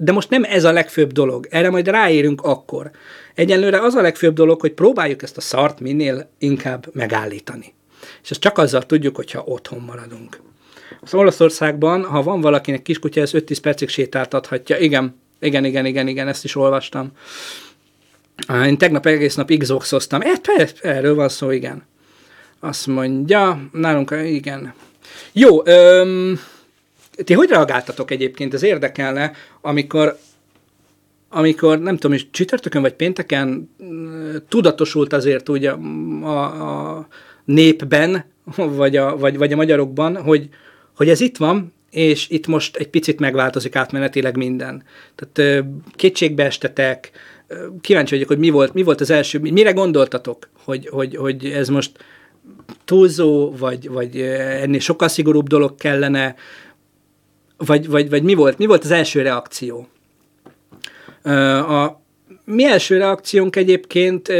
[SPEAKER 1] de most nem ez a legfőbb dolog. Erre majd ráérünk akkor. Egyenlőre az a legfőbb dolog, hogy próbáljuk ezt a szart minél inkább megállítani. És ezt csak azzal tudjuk, hogyha otthon maradunk. Az Olaszországban, ha van valakinek kiskutya, ez 5-10 percig sétáltathatja. Igen, igen, igen, igen, igen, ezt is olvastam. Én tegnap egész nap Xboxoztam. E, erről van szó, igen. Azt mondja, nálunk, igen. Jó, öm, ti hogy reagáltatok egyébként, ez érdekelne, amikor amikor, nem tudom, is csütörtökön vagy pénteken tudatosult azért úgy a, a, a népben, vagy a, vagy, vagy a magyarokban, hogy, hogy ez itt van, és itt most egy picit megváltozik átmenetileg minden. Tehát kétségbe estetek, kíváncsi vagyok, hogy mi volt, mi volt az első, mire gondoltatok, hogy, hogy, hogy ez most túlzó, vagy, vagy ennél sokkal szigorúbb dolog kellene, vagy, vagy, vagy mi, volt, mi volt az első reakció? A mi első reakciónk egyébként,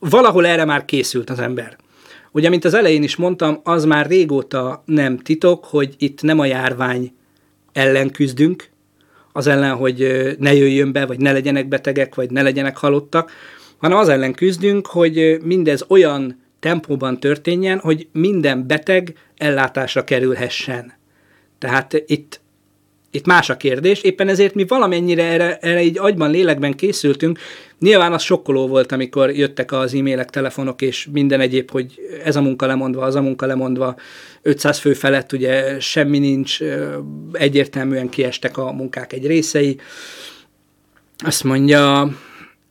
[SPEAKER 1] valahol erre már készült az ember. Ugye, mint az elején is mondtam, az már régóta nem titok, hogy itt nem a járvány ellen küzdünk, az ellen, hogy ne jöjjön be, vagy ne legyenek betegek, vagy ne legyenek halottak, hanem az ellen küzdünk, hogy mindez olyan tempóban történjen, hogy minden beteg ellátásra kerülhessen. Tehát itt itt más a kérdés, éppen ezért mi valamennyire erre, erre így agyban, lélekben készültünk. Nyilván az sokkoló volt, amikor jöttek az e-mailek, telefonok és minden egyéb, hogy ez a munka lemondva, az a munka lemondva, 500 fő felett ugye semmi nincs, egyértelműen kiestek a munkák egy részei. Azt mondja,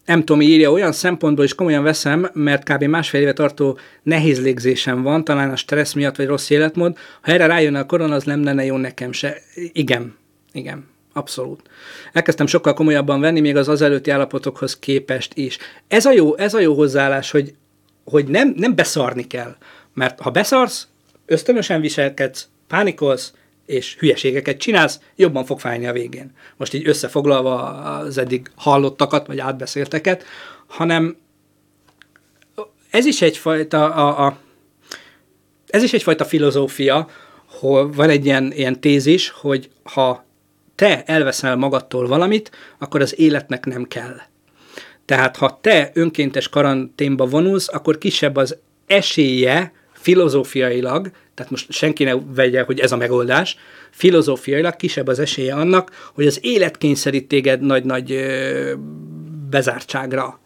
[SPEAKER 1] nem tudom, írja, olyan szempontból is komolyan veszem, mert kb. másfél éve tartó nehéz légzésem van, talán a stressz miatt, vagy rossz életmód. Ha erre rájönne a korona, az nem lenne jó nekem se. Igen, igen, abszolút. Elkezdtem sokkal komolyabban venni, még az az előtti állapotokhoz képest is. Ez a jó, ez a jó hozzáállás, hogy, hogy nem, nem beszarni kell. Mert ha beszarsz, ösztönösen viselkedsz, pánikolsz, és hülyeségeket csinálsz, jobban fog fájni a végén. Most így összefoglalva az eddig hallottakat, vagy átbeszélteket, hanem ez is egyfajta a, a, ez is egyfajta filozófia, hol van egy ilyen, ilyen tézis, hogy ha te elveszel magadtól valamit, akkor az életnek nem kell. Tehát ha te önkéntes karanténba vonulsz, akkor kisebb az esélye filozófiailag, tehát most senki ne vegye, hogy ez a megoldás, filozófiailag kisebb az esélye annak, hogy az élet kényszerít téged nagy-nagy bezártságra.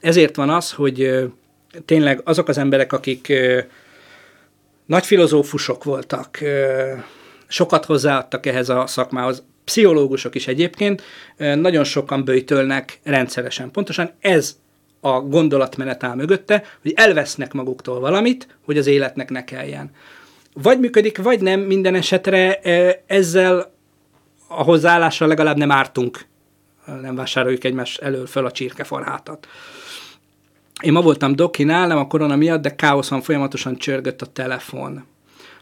[SPEAKER 1] Ezért van az, hogy tényleg azok az emberek, akik nagy filozófusok voltak, sokat hozzáadtak ehhez a szakmához, pszichológusok is egyébként, nagyon sokan bőjtölnek rendszeresen. Pontosan ez a gondolatmenet áll mögötte, hogy elvesznek maguktól valamit, hogy az életnek ne kelljen. Vagy működik, vagy nem, minden esetre ezzel a hozzáállással legalább nem ártunk, nem vásároljuk egymás elől föl a csirkefarhátat. Én ma voltam dokinál, nem a korona miatt, de káosz van, folyamatosan csörgött a telefon.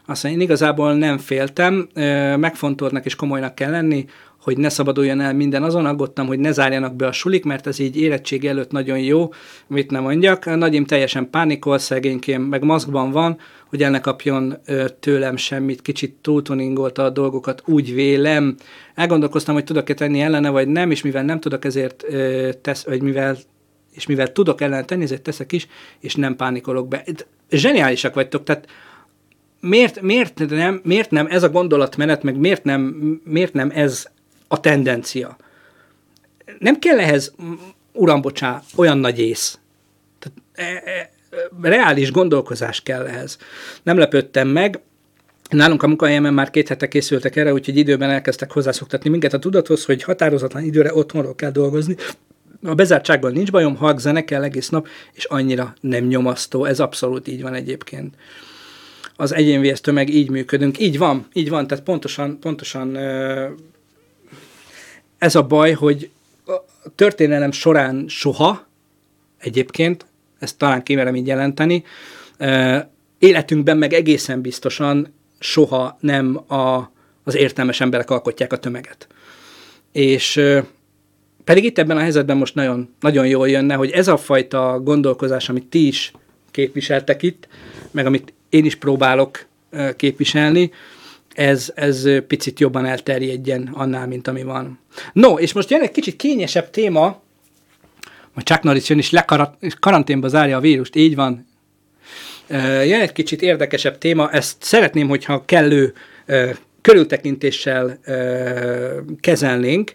[SPEAKER 1] Aztán én igazából nem féltem, megfontoltnak és komolynak kell lenni, hogy ne szabaduljon el minden. Azon aggódtam, hogy ne zárjanak be a sulik, mert ez így érettség előtt nagyon jó, mit nem mondjak. Nagyim teljesen pánikol, szegénykém, meg maszkban van, hogy el ne kapjon tőlem semmit, kicsit túltuningolta a dolgokat, úgy vélem. Elgondolkoztam, hogy tudok-e tenni ellene, vagy nem, és mivel nem tudok, ezért tesz, vagy mivel és mivel tudok ellene tenni, ezért teszek is, és nem pánikolok be. Zseniálisak vagytok, tehát miért, miért, nem, miért nem ez a gondolatmenet, meg miért nem, miért nem ez a tendencia? Nem kell ehhez, uram, bocsá, olyan nagy ész. Tehát, e, e, reális gondolkozás kell ehhez. Nem lepődtem meg, Nálunk a munkahelyemen már két hete készültek erre, úgyhogy időben elkezdtek hozzászoktatni minket a tudathoz, hogy határozatlan időre otthonról kell dolgozni. A bezártsággal nincs bajom, hallg zene kell egész nap, és annyira nem nyomasztó. Ez abszolút így van egyébként az egyénvész tömeg így működünk. Így van, így van, tehát pontosan, pontosan ez a baj, hogy a történelem során soha, egyébként, ezt talán kimerem így jelenteni, életünkben meg egészen biztosan soha nem a, az értelmes emberek alkotják a tömeget. És pedig itt ebben a helyzetben most nagyon, nagyon jól jönne, hogy ez a fajta gondolkozás, amit ti is képviseltek itt, meg amit én is próbálok képviselni, ez, ez picit jobban elterjedjen annál, mint ami van. No, és most jön egy kicsit kényesebb téma, majd Chuck Norris jön és karanténba zárja a vírust, így van. Jön egy kicsit érdekesebb téma, ezt szeretném, hogyha kellő körültekintéssel kezelnénk,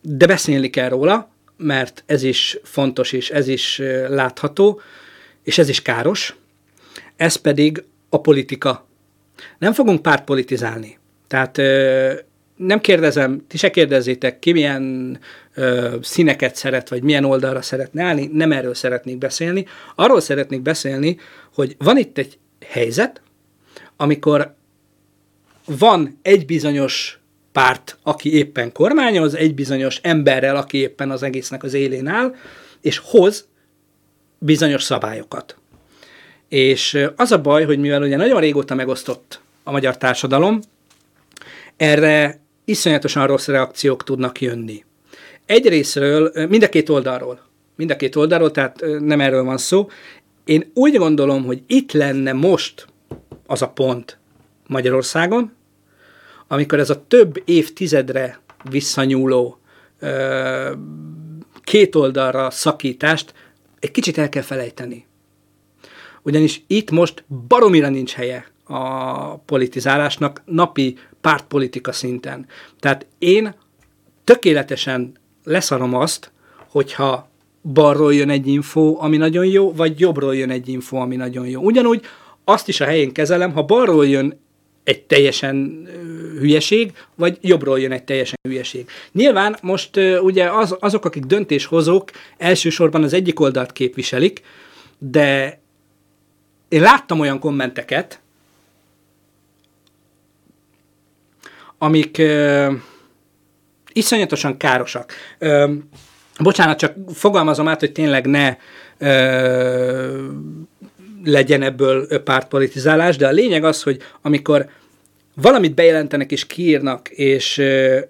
[SPEAKER 1] de beszélni kell róla, mert ez is fontos, és ez is látható, és ez is káros. Ez pedig a politika. Nem fogunk pártpolitizálni. Tehát ö, nem kérdezem, ti se kérdezzétek, ki milyen ö, színeket szeret, vagy milyen oldalra szeretne állni, nem erről szeretnék beszélni. Arról szeretnék beszélni, hogy van itt egy helyzet, amikor van egy bizonyos párt, aki éppen kormányoz, egy bizonyos emberrel, aki éppen az egésznek az élén áll, és hoz bizonyos szabályokat. És az a baj, hogy mivel ugye nagyon régóta megosztott a magyar társadalom, erre iszonyatosan rossz reakciók tudnak jönni. Egyrésztről, mind a két oldalról, mind a két oldalról, tehát nem erről van szó. Én úgy gondolom, hogy itt lenne most az a pont Magyarországon, amikor ez a több évtizedre visszanyúló két oldalra szakítást egy kicsit el kell felejteni ugyanis itt most baromira nincs helye a politizálásnak napi pártpolitika szinten. Tehát én tökéletesen leszarom azt, hogyha balról jön egy info, ami nagyon jó, vagy jobbról jön egy info, ami nagyon jó. Ugyanúgy azt is a helyén kezelem, ha balról jön egy teljesen hülyeség, vagy jobbról jön egy teljesen hülyeség. Nyilván most ugye az, azok, akik döntéshozók elsősorban az egyik oldalt képviselik, de én láttam olyan kommenteket, amik ö, iszonyatosan károsak. Ö, bocsánat, csak fogalmazom át, hogy tényleg ne ö, legyen ebből pártpolitizálás, de a lényeg az, hogy amikor valamit bejelentenek és kiírnak, és ö,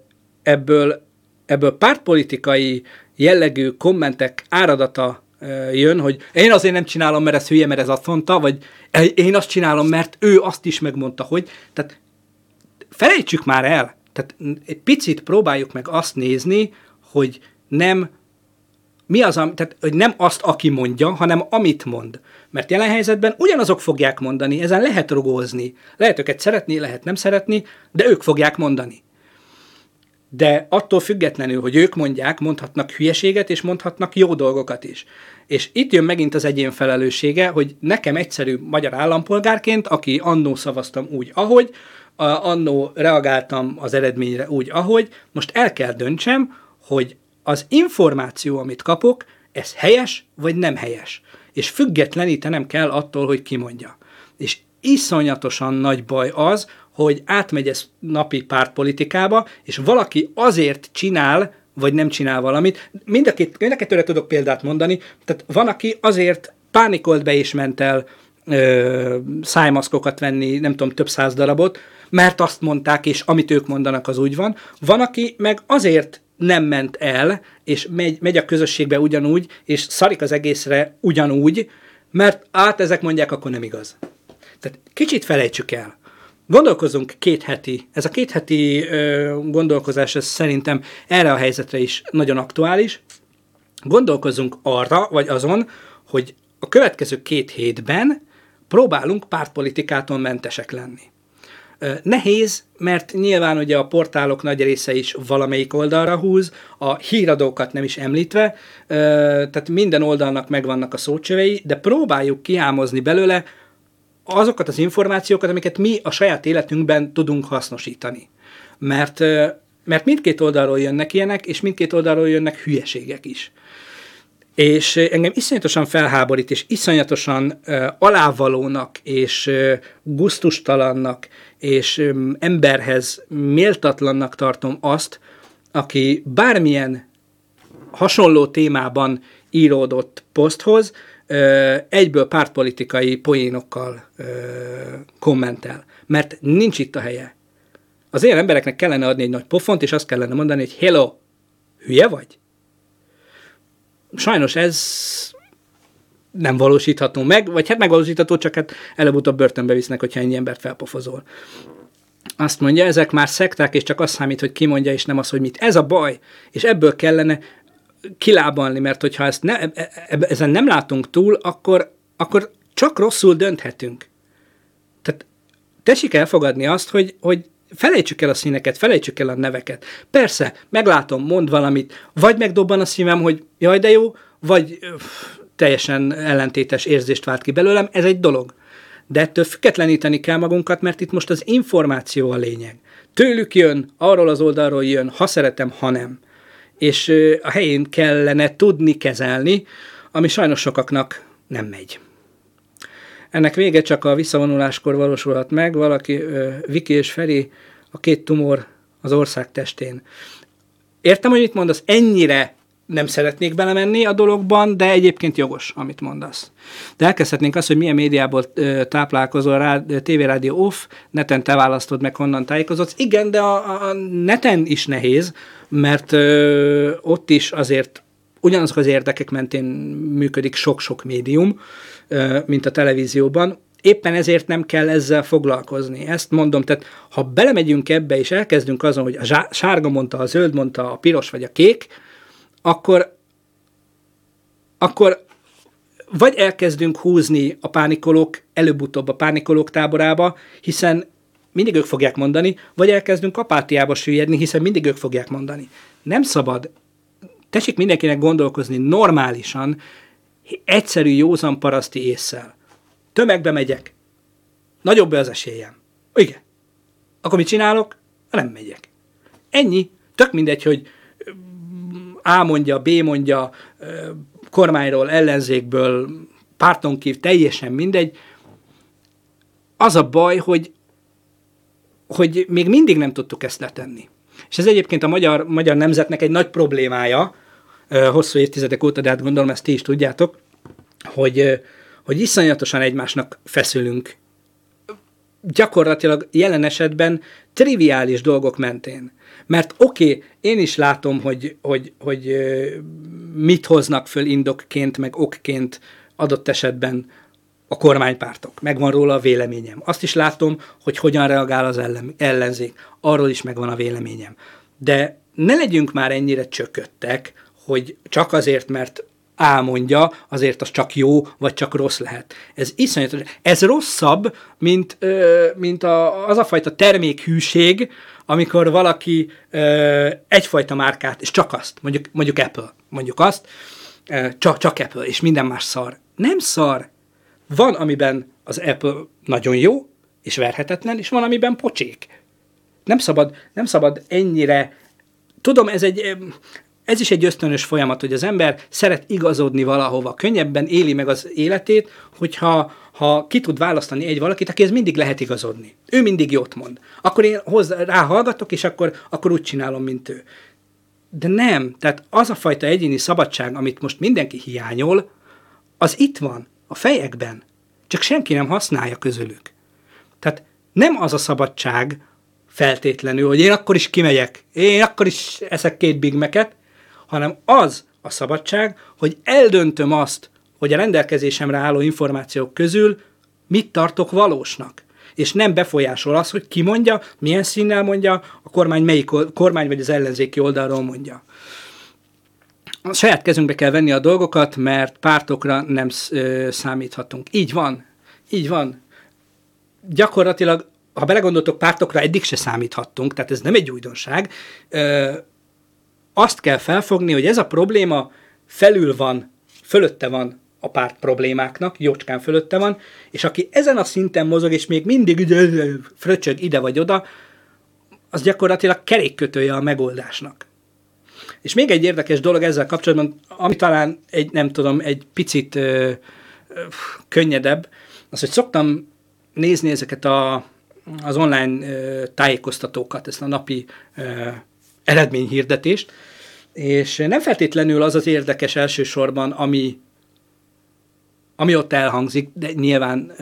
[SPEAKER 1] ebből, ebből pártpolitikai jellegű kommentek áradata jön, hogy én azért nem csinálom, mert ez hülye, mert ez azt mondta, vagy én azt csinálom, mert ő azt is megmondta, hogy. Tehát felejtsük már el, tehát egy picit próbáljuk meg azt nézni, hogy nem mi az, tehát hogy nem azt, aki mondja, hanem amit mond. Mert jelen helyzetben ugyanazok fogják mondani, ezen lehet rugózni. Lehet őket szeretni, lehet nem szeretni, de ők fogják mondani. De attól függetlenül, hogy ők mondják, mondhatnak hülyeséget, és mondhatnak jó dolgokat is. És itt jön megint az egyén felelőssége, hogy nekem egyszerű magyar állampolgárként, aki annó szavaztam úgy, ahogy, annó reagáltam az eredményre úgy, ahogy, most el kell döntsem, hogy az információ, amit kapok, ez helyes vagy nem helyes. És függetlenítenem kell attól, hogy ki mondja. És iszonyatosan nagy baj az, hogy átmegy ez napi pártpolitikába, és valaki azért csinál, vagy nem csinál valamit. Mind a, két, mind a kettőre tudok példát mondani. Tehát van, aki azért pánikolt be és ment el ö, szájmaszkokat venni, nem tudom, több száz darabot, mert azt mondták, és amit ők mondanak, az úgy van. Van, aki meg azért nem ment el, és megy, megy a közösségbe ugyanúgy, és szarik az egészre ugyanúgy, mert át ezek mondják, akkor nem igaz. Tehát kicsit felejtsük el. Gondolkozunk két heti, ez a két heti ö, gondolkozás ez szerintem erre a helyzetre is nagyon aktuális. Gondolkozunk arra, vagy azon, hogy a következő két hétben próbálunk pártpolitikától mentesek lenni. Nehéz, mert nyilván ugye a portálok nagy része is valamelyik oldalra húz, a híradókat nem is említve, tehát minden oldalnak megvannak a szócsövei, de próbáljuk kiámozni belőle azokat az információkat, amiket mi a saját életünkben tudunk hasznosítani. Mert, mert mindkét oldalról jönnek ilyenek, és mindkét oldalról jönnek hülyeségek is. És engem iszonyatosan felháborít, és iszonyatosan uh, alávalónak, és uh, guztustalannak, és um, emberhez méltatlannak tartom azt, aki bármilyen hasonló témában íródott poszthoz, egyből pártpolitikai poénokkal kommentel. Mert nincs itt a helye. Az ilyen embereknek kellene adni egy nagy pofont, és azt kellene mondani, hogy hello, hülye vagy? sajnos ez nem valósítható meg, vagy hát megvalósítható, csak hát előbb-utóbb börtönbe visznek, hogyha ennyi embert felpofozol. Azt mondja, ezek már szekták, és csak azt számít, hogy ki mondja, és nem az, hogy mit. Ez a baj, és ebből kellene kilábalni, mert hogyha ezt ne, e, e, ezen nem látunk túl, akkor, akkor csak rosszul dönthetünk. Tehát tessék elfogadni azt, hogy, hogy felejtsük el a színeket, felejtsük el a neveket. Persze, meglátom, mond valamit, vagy megdobban a szívem, hogy jaj, de jó, vagy öff, teljesen ellentétes érzést vált ki belőlem, ez egy dolog. De ettől függetleníteni kell magunkat, mert itt most az információ a lényeg. Tőlük jön, arról az oldalról jön, ha szeretem, ha nem. És a helyén kellene tudni kezelni, ami sajnos sokaknak nem megy. Ennek vége csak a visszavonuláskor valósulhat meg, valaki, Viki és Feri, a két tumor az ország testén. Értem, hogy mit mondasz, ennyire nem szeretnék belemenni a dologban, de egyébként jogos, amit mondasz. De elkezdhetnénk azt, hogy milyen médiából táplálkozol, rá, tévérádió off, neten te választod meg, honnan tájékozódsz. Igen, de a, a neten is nehéz, mert ö, ott is azért ugyanazok az érdekek mentén működik sok-sok médium, mint a televízióban, éppen ezért nem kell ezzel foglalkozni. Ezt mondom, tehát ha belemegyünk ebbe, és elkezdünk azon, hogy a sárga mondta, a zöld mondta, a piros vagy a kék, akkor, akkor vagy elkezdünk húzni a pánikolók, előbb-utóbb a pánikolók táborába, hiszen mindig ők fogják mondani, vagy elkezdünk apátiába süllyedni, hiszen mindig ők fogják mondani. Nem szabad, tessék mindenkinek gondolkozni normálisan, egyszerű, józan paraszti észsel. Tömegbe megyek. Nagyobb az esélyem. Igen. Akkor mit csinálok? Nem megyek. Ennyi. Tök mindegy, hogy A mondja, B mondja, kormányról, ellenzékből, párton kívül, teljesen mindegy. Az a baj, hogy, hogy még mindig nem tudtuk ezt letenni. És ez egyébként a magyar, magyar nemzetnek egy nagy problémája, hosszú évtizedek óta, de hát gondolom ezt ti is tudjátok, hogy, hogy iszonyatosan egymásnak feszülünk. Gyakorlatilag jelen esetben triviális dolgok mentén. Mert oké, okay, én is látom, hogy, hogy, hogy mit hoznak föl indokként, meg okként adott esetben a kormánypártok. Megvan róla a véleményem. Azt is látom, hogy hogyan reagál az ellen, ellenzék. Arról is megvan a véleményem. De ne legyünk már ennyire csököttek, hogy csak azért, mert álmondja, azért az csak jó, vagy csak rossz lehet. Ez iszonyatos. Ez rosszabb, mint, mint a, az a fajta termékhűség, amikor valaki ö, egyfajta márkát, és csak azt, mondjuk, mondjuk Apple, mondjuk azt, csak, csak Apple, és minden más szar. Nem szar. Van, amiben az Apple nagyon jó, és verhetetlen, és van, amiben pocsék. Nem szabad, nem szabad ennyire, tudom, ez egy, ez is egy ösztönös folyamat, hogy az ember szeret igazodni valahova, könnyebben éli meg az életét, hogyha ha ki tud választani egy valakit, aki ez mindig lehet igazodni. Ő mindig jót mond. Akkor én hozzá, ráhallgatok, és akkor, akkor úgy csinálom, mint ő. De nem, tehát az a fajta egyéni szabadság, amit most mindenki hiányol, az itt van, a fejekben. Csak senki nem használja közülük. Tehát nem az a szabadság feltétlenül, hogy én akkor is kimegyek, én akkor is eszek két Big Mac-et, hanem az a szabadság, hogy eldöntöm azt, hogy a rendelkezésemre álló információk közül mit tartok valósnak. És nem befolyásol az, hogy ki mondja, milyen színnel mondja, a kormány melyik kormány vagy az ellenzéki oldalról mondja. A saját kezünkbe kell venni a dolgokat, mert pártokra nem számíthatunk. Így van. Így van. Gyakorlatilag, ha belegondoltok, pártokra eddig se számíthattunk, tehát ez nem egy újdonság azt kell felfogni, hogy ez a probléma felül van, fölötte van a párt problémáknak, jócskán fölötte van, és aki ezen a szinten mozog, és még mindig fröcsög ide vagy oda, az gyakorlatilag kerékkötője a megoldásnak. És még egy érdekes dolog ezzel kapcsolatban, ami talán egy, nem tudom, egy picit ö, ö, könnyedebb, az, hogy szoktam nézni ezeket a, az online ö, tájékoztatókat, ezt a napi ö, eredményhirdetést, és nem feltétlenül az az érdekes elsősorban, ami, ami ott elhangzik, de nyilván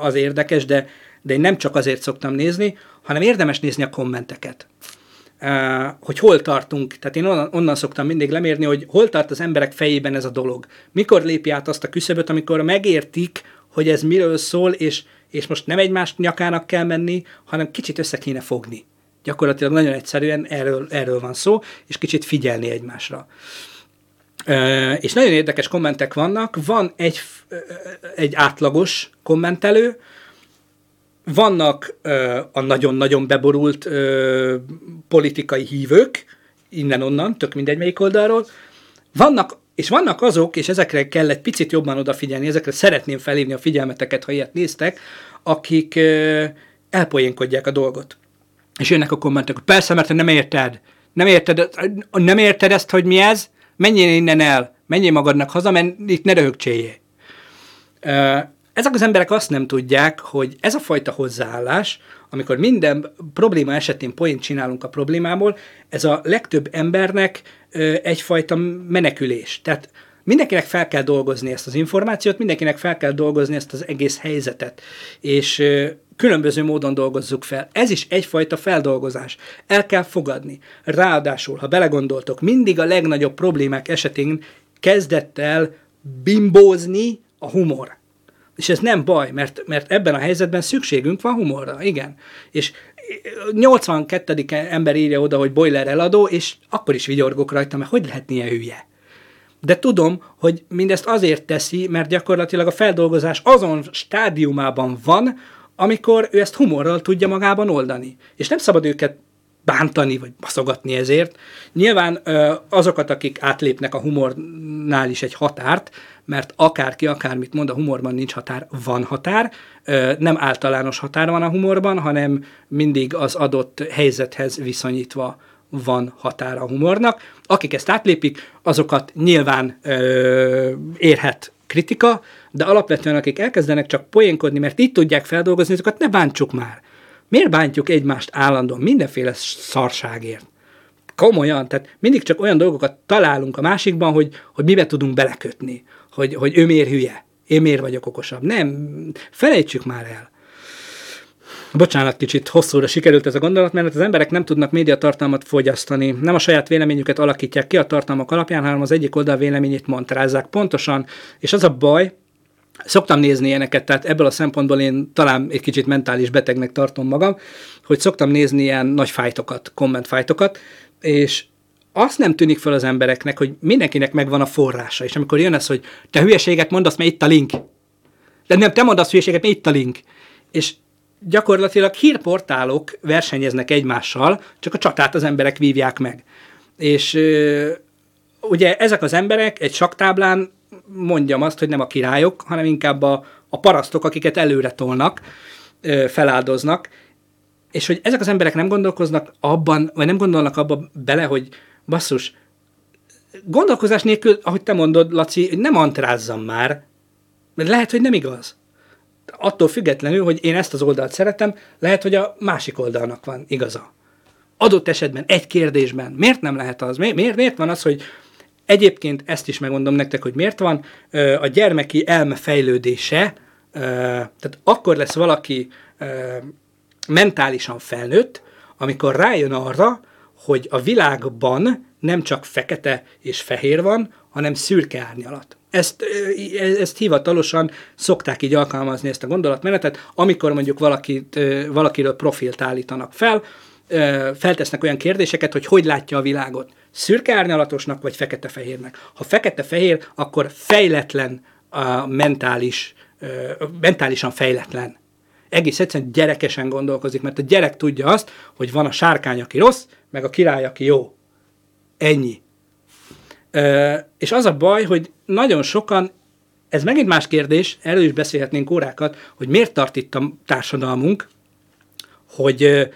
[SPEAKER 1] az érdekes, de, de én nem csak azért szoktam nézni, hanem érdemes nézni a kommenteket. Hogy hol tartunk, tehát én onnan, onnan szoktam mindig lemérni, hogy hol tart az emberek fejében ez a dolog. Mikor lépi át azt a küszöböt, amikor megértik, hogy ez miről szól, és, és most nem egymás nyakának kell menni, hanem kicsit össze kéne fogni. Gyakorlatilag nagyon egyszerűen erről, erről van szó, és kicsit figyelni egymásra. És nagyon érdekes kommentek vannak. Van egy, egy átlagos kommentelő, vannak a nagyon-nagyon beborult politikai hívők, innen-onnan, tök mindegy melyik oldalról, vannak, és vannak azok, és ezekre kell egy picit jobban odafigyelni, ezekre szeretném felhívni a figyelmeteket, ha ilyet néztek, akik elpoénkodják a dolgot. És jönnek a kommentek, persze, mert te nem érted. Nem érted, nem érted ezt, hogy mi ez? Menjél innen el, menjél magadnak haza, mert itt ne röhögcséljél. Ezek az emberek azt nem tudják, hogy ez a fajta hozzáállás, amikor minden probléma esetén poént csinálunk a problémából, ez a legtöbb embernek egyfajta menekülés. Tehát mindenkinek fel kell dolgozni ezt az információt, mindenkinek fel kell dolgozni ezt az egész helyzetet. És különböző módon dolgozzuk fel. Ez is egyfajta feldolgozás. El kell fogadni. Ráadásul, ha belegondoltok, mindig a legnagyobb problémák esetén kezdett el bimbózni a humor. És ez nem baj, mert, mert ebben a helyzetben szükségünk van humorra, igen. És 82. ember írja oda, hogy boiler eladó, és akkor is vigyorgok rajta, mert hogy lehet ilyen hülye? De tudom, hogy mindezt azért teszi, mert gyakorlatilag a feldolgozás azon stádiumában van, amikor ő ezt humorral tudja magában oldani. És nem szabad őket bántani, vagy baszogatni ezért. Nyilván azokat, akik átlépnek a humornál is egy határt, mert akárki akármit mond, a humorban nincs határ, van határ. Nem általános határ van a humorban, hanem mindig az adott helyzethez viszonyítva van határa a humornak. Akik ezt átlépik, azokat nyilván érhet kritika, de alapvetően akik elkezdenek csak poénkodni, mert így tudják feldolgozni, azokat ne bántsuk már. Miért bántjuk egymást állandóan mindenféle szarságért? Komolyan, tehát mindig csak olyan dolgokat találunk a másikban, hogy, hogy mibe tudunk belekötni, hogy, hogy ő miért hülye, én miért vagyok okosabb. Nem, felejtsük már el. Bocsánat, kicsit hosszúra sikerült ez a gondolat, mert az emberek nem tudnak médiatartalmat fogyasztani. Nem a saját véleményüket alakítják ki a tartalmak alapján, hanem az egyik oldal véleményét montrázzák pontosan. És az a baj, Szoktam nézni ilyeneket, tehát ebből a szempontból én talán egy kicsit mentális betegnek tartom magam, hogy szoktam nézni ilyen nagy fájtokat, kommentfájtokat, és azt nem tűnik fel az embereknek, hogy mindenkinek megvan a forrása, és amikor jön ez, hogy te hülyeséget mondasz, mert itt a link. De nem, te mondasz hülyeséget, mert itt a link. És gyakorlatilag hírportálok versenyeznek egymással, csak a csatát az emberek vívják meg. És ugye ezek az emberek egy saktáblán mondjam azt, hogy nem a királyok, hanem inkább a, a parasztok, akiket előre tolnak, feláldoznak, és hogy ezek az emberek nem gondolkoznak abban, vagy nem gondolnak abban bele, hogy basszus, gondolkozás nélkül, ahogy te mondod, Laci, nem antrázzam már, mert lehet, hogy nem igaz. Attól függetlenül, hogy én ezt az oldalt szeretem, lehet, hogy a másik oldalnak van igaza. Adott esetben, egy kérdésben, miért nem lehet az? Miért, miért van az, hogy egyébként ezt is megmondom nektek, hogy miért van, a gyermeki elme fejlődése, tehát akkor lesz valaki mentálisan felnőtt, amikor rájön arra, hogy a világban nem csak fekete és fehér van, hanem szürke árnyalat. Ezt, ezt hivatalosan szokták így alkalmazni ezt a gondolatmenetet, amikor mondjuk valakit, valakiről profilt állítanak fel, feltesznek olyan kérdéseket, hogy hogy látja a világot. Szürke árnyalatosnak vagy fekete-fehérnek. Ha fekete-fehér, akkor fejletlen a mentális, mentálisan fejletlen egész egyszerűen gyerekesen gondolkozik, mert a gyerek tudja azt, hogy van a sárkány, aki rossz, meg a király, aki jó. Ennyi. És az a baj, hogy nagyon sokan, ez megint más kérdés, erről is beszélhetnénk órákat, hogy miért tart itt a társadalmunk, hogy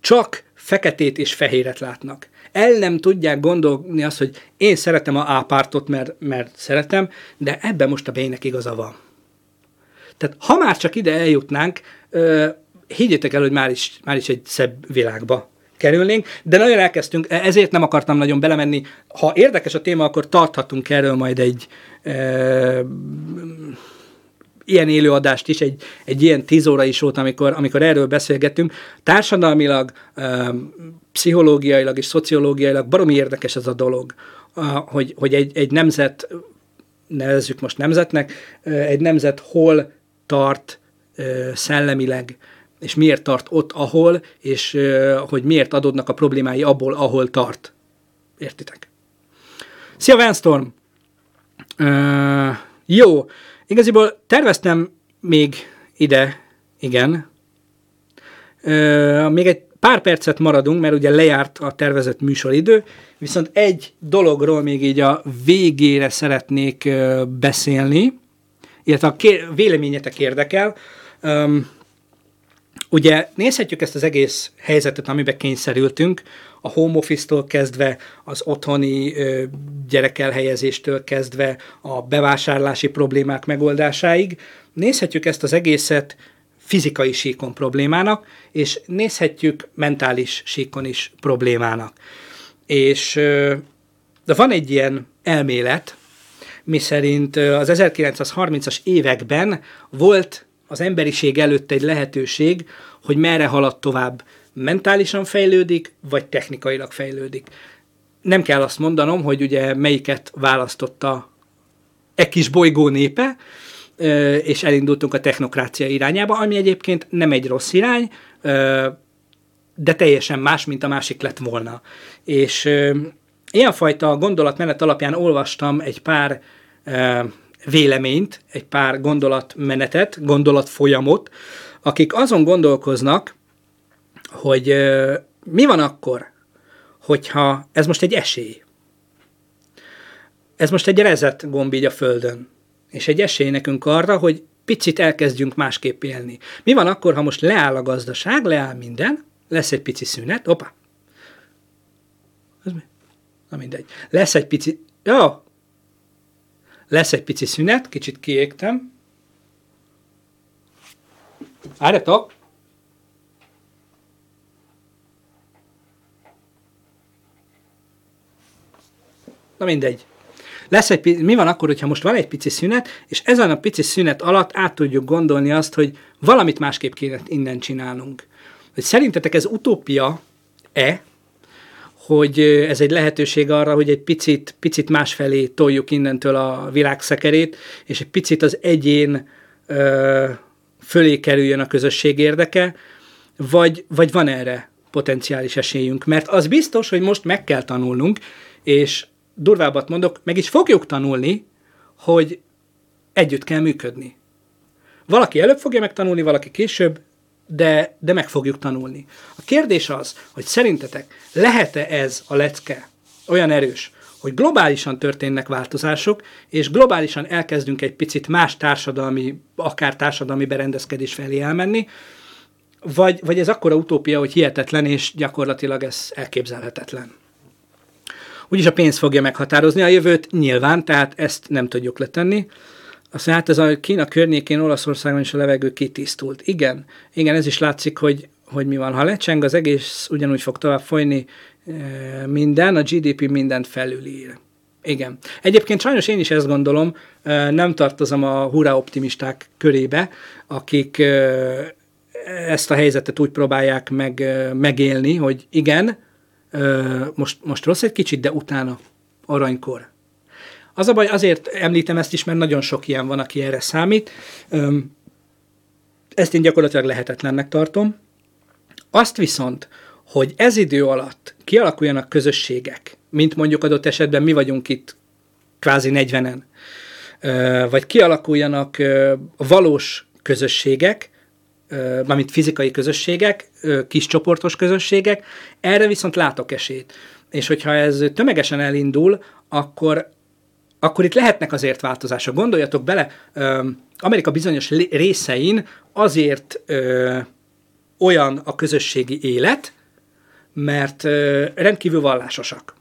[SPEAKER 1] csak feketét és fehéret látnak. El nem tudják gondolni azt, hogy én szeretem a A pártot, mert, mert szeretem, de ebben most a B-nek igaza van. Tehát ha már csak ide eljutnánk, higgyétek el, hogy már is, már is egy szebb világba kerülnénk, de nagyon elkezdtünk, e, ezért nem akartam nagyon belemenni. Ha érdekes a téma, akkor tarthatunk erről majd egy ilyen élőadást is, egy, egy ilyen tíz óra is volt, amikor, amikor erről beszélgettünk. Társadalmilag, pszichológiailag és szociológiailag baromi érdekes ez a dolog, hogy, hogy egy, egy nemzet, nevezzük most nemzetnek, egy nemzet hol tart szellemileg, és miért tart ott, ahol, és hogy miért adódnak a problémái abból, ahol tart. Értitek? Szia, Vanstorm! Uh, jó, igaziból terveztem még ide, igen. Uh, még egy pár percet maradunk, mert ugye lejárt a tervezett műsoridő, viszont egy dologról még így a végére szeretnék beszélni, illetve a véleményetek érdekel. Ugye nézhetjük ezt az egész helyzetet, amiben kényszerültünk, a home office-tól kezdve, az otthoni ö, gyerekelhelyezéstől kezdve, a bevásárlási problémák megoldásáig. Nézhetjük ezt az egészet fizikai síkon problémának, és nézhetjük mentális síkon is problémának. És ö, de van egy ilyen elmélet, miszerint az 1930-as években volt az emberiség előtt egy lehetőség, hogy merre halad tovább, mentálisan fejlődik, vagy technikailag fejlődik. Nem kell azt mondanom, hogy ugye melyiket választotta e kis bolygó népe, és elindultunk a technokrácia irányába, ami egyébként nem egy rossz irány, de teljesen más, mint a másik lett volna. És ilyenfajta gondolatmenet alapján olvastam egy pár véleményt, egy pár gondolatmenetet, gondolatfolyamot, akik azon gondolkoznak, hogy mi van akkor, hogyha ez most egy esély. Ez most egy rezet gomb így a Földön, és egy esély nekünk arra, hogy picit elkezdjünk másképp élni. Mi van akkor, ha most leáll a gazdaság, leáll minden, lesz egy pici szünet, opa, ez mi? Na mindegy. Lesz egy pici, jó, lesz egy pici szünet, kicsit kiégtem. Várjatok! Na mindegy. Lesz egy, mi van akkor, hogyha most van egy pici szünet, és ezen a pici szünet alatt át tudjuk gondolni azt, hogy valamit másképp kéne innen csinálnunk. Hogy szerintetek ez utópia-e, hogy ez egy lehetőség arra, hogy egy picit, picit másfelé toljuk innentől a világszekerét, és egy picit az egyén ö, fölé kerüljön a közösség érdeke, vagy, vagy van erre potenciális esélyünk, mert az biztos, hogy most meg kell tanulnunk, és durvábbat mondok, meg is fogjuk tanulni, hogy együtt kell működni. Valaki előbb fogja megtanulni, valaki később, de, de meg fogjuk tanulni. A kérdés az, hogy szerintetek lehet-e ez a lecke olyan erős, hogy globálisan történnek változások, és globálisan elkezdünk egy picit más társadalmi, akár társadalmi berendezkedés felé elmenni, vagy, vagy ez akkora utópia, hogy hihetetlen, és gyakorlatilag ez elképzelhetetlen. Úgyis a pénz fogja meghatározni a jövőt, nyilván, tehát ezt nem tudjuk letenni. Aztán hát ez a Kína környékén, Olaszországon is a levegő kitisztult. Igen, igen, ez is látszik, hogy, hogy mi van. Ha lecseng, az egész ugyanúgy fog tovább folyni eh, minden, a GDP mindent felülír. Igen. Egyébként sajnos én is ezt gondolom, eh, nem tartozom a hurrá optimisták körébe, akik eh, ezt a helyzetet úgy próbálják meg, megélni, hogy igen, most, most rossz egy kicsit, de utána aranykor. Az a baj, azért említem ezt is, mert nagyon sok ilyen van, aki erre számít. Ezt én gyakorlatilag lehetetlennek tartom. Azt viszont, hogy ez idő alatt kialakuljanak közösségek, mint mondjuk adott esetben mi vagyunk itt kvázi 40-en, vagy kialakuljanak valós közösségek, mármint fizikai közösségek, kis csoportos közösségek, erre viszont látok esélyt. És hogyha ez tömegesen elindul, akkor, akkor itt lehetnek azért változások. Gondoljatok bele, Amerika bizonyos részein azért olyan a közösségi élet, mert rendkívül vallásosak.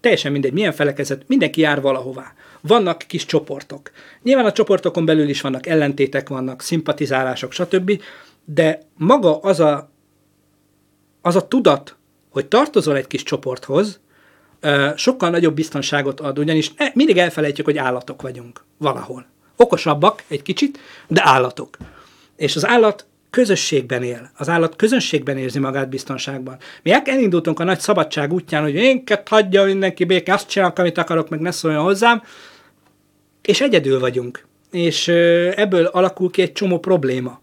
[SPEAKER 1] Teljesen mindegy, milyen felekezet, mindenki jár valahová. Vannak kis csoportok. Nyilván a csoportokon belül is vannak ellentétek, vannak szimpatizálások, stb., de maga az a, az a tudat, hogy tartozol egy kis csoporthoz, sokkal nagyobb biztonságot ad, ugyanis mindig elfelejtjük, hogy állatok vagyunk valahol. Okosabbak egy kicsit, de állatok. És az állat közösségben él. Az állat közösségben érzi magát biztonságban. Mi elindultunk a nagy szabadság útján, hogy énket hagyja mindenki békén, azt csinálok, amit akarok, meg ne szóljon hozzám, és egyedül vagyunk. És ebből alakul ki egy csomó probléma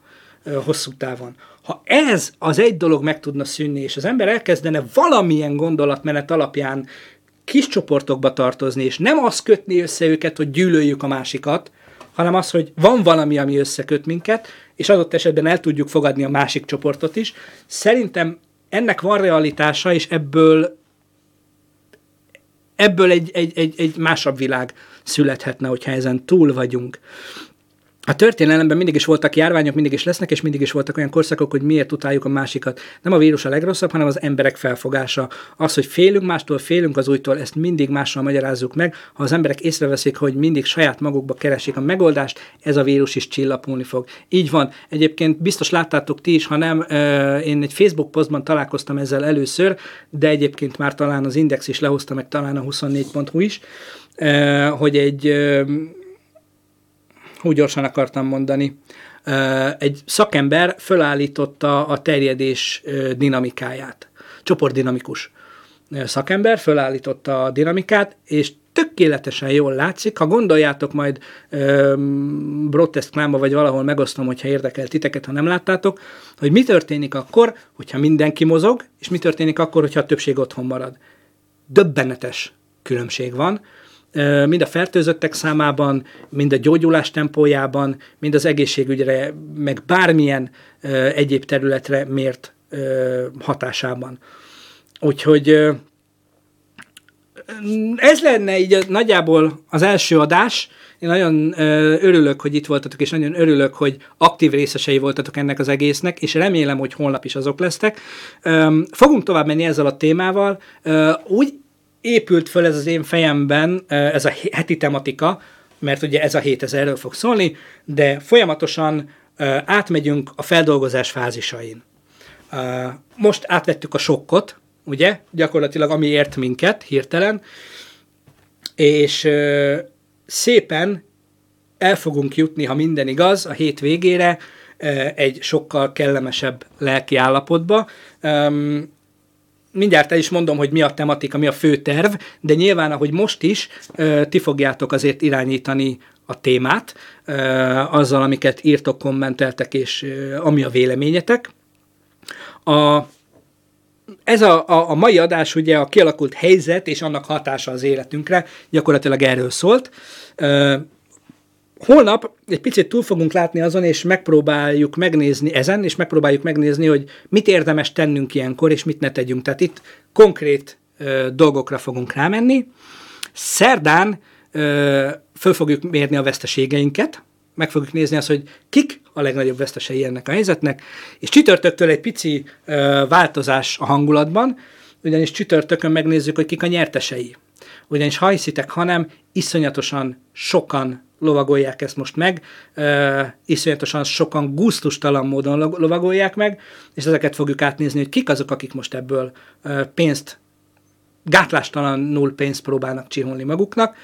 [SPEAKER 1] hosszú távon. Ha ez az egy dolog meg tudna szűnni, és az ember elkezdene valamilyen gondolatmenet alapján kis csoportokba tartozni, és nem azt kötni össze őket, hogy gyűlöljük a másikat, hanem az, hogy van valami, ami összeköt minket, és adott esetben el tudjuk fogadni a másik csoportot is. Szerintem ennek van realitása, és ebből ebből egy, egy, egy, egy másabb világ születhetne, hogyha ezen túl vagyunk a történelemben mindig is voltak járványok, mindig is lesznek, és mindig is voltak olyan korszakok, hogy miért utáljuk a másikat. Nem a vírus a legrosszabb, hanem az emberek felfogása. Az, hogy félünk mástól, félünk az újtól, ezt mindig mással magyarázzuk meg. Ha az emberek észreveszik, hogy mindig saját magukba keresik a megoldást, ez a vírus is csillapulni fog. Így van. Egyébként biztos láttátok ti is, ha nem, én egy Facebook posztban találkoztam ezzel először, de egyébként már talán az Index is lehozta, meg talán a 24.hu is, hogy egy úgy gyorsan akartam mondani, egy szakember fölállította a terjedés dinamikáját. Csoportdinamikus szakember fölállította a dinamikát, és tökéletesen jól látszik. Ha gondoljátok, majd Broadcast Klámba vagy valahol megosztom, hogyha érdekel titeket, ha nem láttátok, hogy mi történik akkor, hogyha mindenki mozog, és mi történik akkor, hogyha a többség otthon marad. Döbbenetes különbség van mind a fertőzöttek számában, mind a gyógyulás tempójában, mind az egészségügyre, meg bármilyen egyéb területre mért hatásában. Úgyhogy ez lenne így nagyjából az első adás. Én nagyon örülök, hogy itt voltatok, és nagyon örülök, hogy aktív részesei voltatok ennek az egésznek, és remélem, hogy holnap is azok lesztek. Fogunk tovább menni ezzel a témával. Úgy épült föl ez az én fejemben, ez a heti tematika, mert ugye ez a hét ez erről fog szólni, de folyamatosan átmegyünk a feldolgozás fázisain. Most átvettük a sokkot, ugye, gyakorlatilag ami ért minket hirtelen, és szépen el fogunk jutni, ha minden igaz, a hét végére egy sokkal kellemesebb lelki állapotba mindjárt el is mondom, hogy mi a tematika, mi a fő terv, de nyilván, ahogy most is, ti fogjátok azért irányítani a témát, azzal, amiket írtok, kommenteltek, és ami a véleményetek. A ez a, a, a mai adás ugye a kialakult helyzet és annak hatása az életünkre, gyakorlatilag erről szólt. Holnap egy picit túl fogunk látni azon, és megpróbáljuk megnézni ezen, és megpróbáljuk megnézni, hogy mit érdemes tennünk ilyenkor, és mit ne tegyünk. Tehát itt konkrét uh, dolgokra fogunk rámenni. Szerdán uh, föl fogjuk mérni a veszteségeinket, meg fogjuk nézni azt, hogy kik a legnagyobb vesztesei ennek a helyzetnek, és csütörtöktől egy pici ö, változás a hangulatban, ugyanis csütörtökön megnézzük, hogy kik a nyertesei. Ugyanis ha hiszitek, hanem iszonyatosan sokan lovagolják ezt most meg, uh, iszonyatosan sokan gusztustalan módon lovagolják meg, és ezeket fogjuk átnézni, hogy kik azok, akik most ebből uh, pénzt, gátlástalanul pénzt próbálnak csinálni maguknak,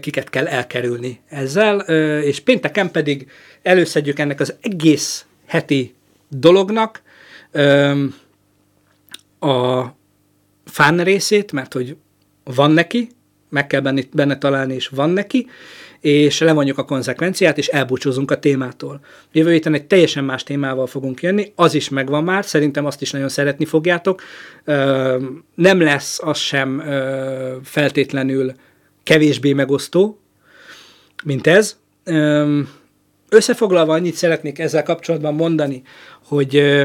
[SPEAKER 1] kiket kell elkerülni ezzel, és pénteken pedig előszedjük ennek az egész heti dolognak a fán részét, mert hogy van neki, meg kell benne, benne találni, és van neki, és levonjuk a konzekvenciát, és elbúcsúzunk a témától. Jövő héten egy teljesen más témával fogunk jönni, az is megvan már, szerintem azt is nagyon szeretni fogjátok. Nem lesz az sem feltétlenül kevésbé megosztó, mint ez. Összefoglalva annyit szeretnék ezzel kapcsolatban mondani, hogy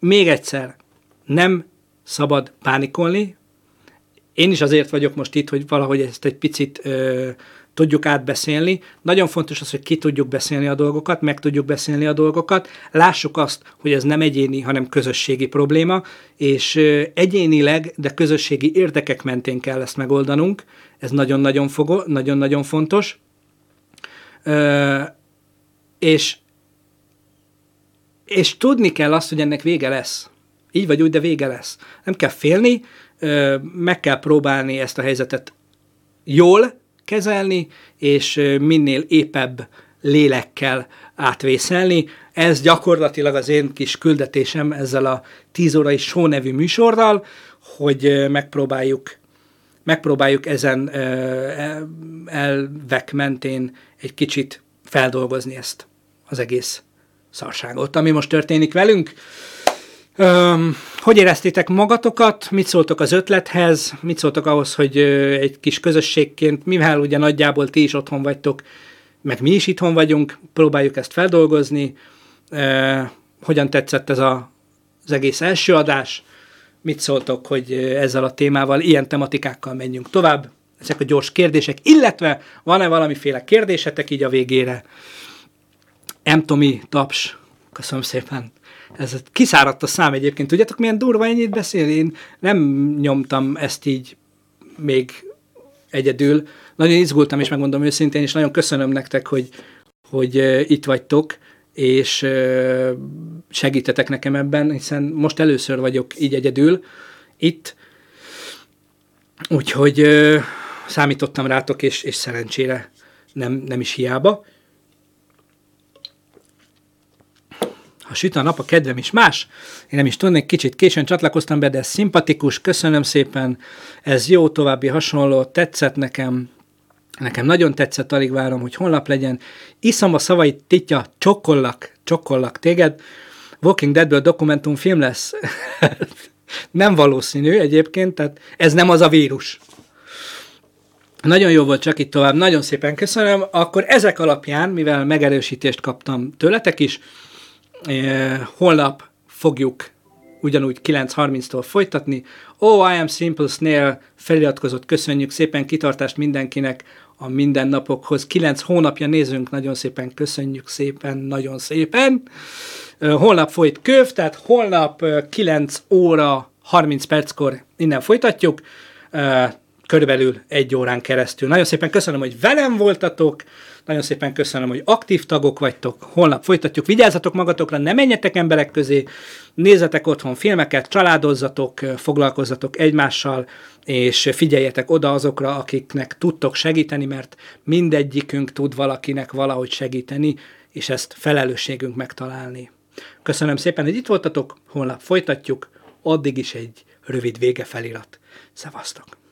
[SPEAKER 1] még egyszer nem szabad pánikolni. Én is azért vagyok most itt, hogy valahogy ezt egy picit ö, tudjuk átbeszélni. Nagyon fontos az, hogy ki tudjuk beszélni a dolgokat, meg tudjuk beszélni a dolgokat. Lássuk azt, hogy ez nem egyéni, hanem közösségi probléma, és egyénileg, de közösségi érdekek mentén kell ezt megoldanunk. Ez nagyon-nagyon, fogo, nagyon-nagyon fontos. Ö, és, és tudni kell azt, hogy ennek vége lesz. Így vagy úgy, de vége lesz. Nem kell félni, meg kell próbálni ezt a helyzetet jól kezelni, és minél épebb lélekkel átvészelni. Ez gyakorlatilag az én kis küldetésem ezzel a 10 órai show nevű műsorral, hogy megpróbáljuk megpróbáljuk ezen elvek mentén egy kicsit feldolgozni ezt az egész szarságot, ami most történik velünk. Öm, hogy éreztétek magatokat? Mit szóltok az ötlethez? Mit szóltok ahhoz, hogy egy kis közösségként, mivel ugye nagyjából ti is otthon vagytok, meg mi is itthon vagyunk, próbáljuk ezt feldolgozni. Ö, hogyan tetszett ez a, az egész első adás? Mit szóltok, hogy ezzel a témával, ilyen tematikákkal menjünk tovább? Ezek a gyors kérdések, illetve van-e valamiféle kérdésetek így a végére? M. Tomi, taps, köszönöm szépen. Ez kiszáradt a szám egyébként. Tudjátok, milyen durva ennyit beszélni? Én nem nyomtam ezt így még egyedül. Nagyon izgultam, és megmondom őszintén, és nagyon köszönöm nektek, hogy, hogy itt vagytok és segítetek nekem ebben, hiszen most először vagyok így egyedül itt, úgyhogy számítottam rátok, és, és szerencsére nem, nem is hiába. Ha süt a nap, a kedvem is más. Én nem is tudnék, kicsit későn csatlakoztam be, de ez szimpatikus, köszönöm szépen, ez jó, további hasonló, tetszett nekem, Nekem nagyon tetszett, alig várom, hogy honlap legyen. Iszom a szavait, Titya, csokollak, csokollak téged. Walking Deadből dokumentumfilm lesz. nem valószínű egyébként, tehát ez nem az a vírus. Nagyon jó volt csak itt tovább, nagyon szépen köszönöm. Akkor ezek alapján, mivel megerősítést kaptam tőletek is, holnap fogjuk ugyanúgy 9.30-tól folytatni. Oh, I am Simple Snail feliratkozott, köszönjük szépen kitartást mindenkinek a mindennapokhoz. Kilenc hónapja nézünk, nagyon szépen köszönjük szépen, nagyon szépen. Holnap folyt köv, tehát holnap 9 óra 30 perckor innen folytatjuk, körülbelül egy órán keresztül. Nagyon szépen köszönöm, hogy velem voltatok, nagyon szépen köszönöm, hogy aktív tagok vagytok. Holnap folytatjuk. Vigyázzatok magatokra, ne menjetek emberek közé, nézzetek otthon filmeket, családozzatok, foglalkozzatok egymással, és figyeljetek oda azokra, akiknek tudtok segíteni, mert mindegyikünk tud valakinek valahogy segíteni, és ezt felelősségünk megtalálni. Köszönöm szépen, hogy itt voltatok, holnap folytatjuk, addig is egy rövid vége felirat. Szevasztok!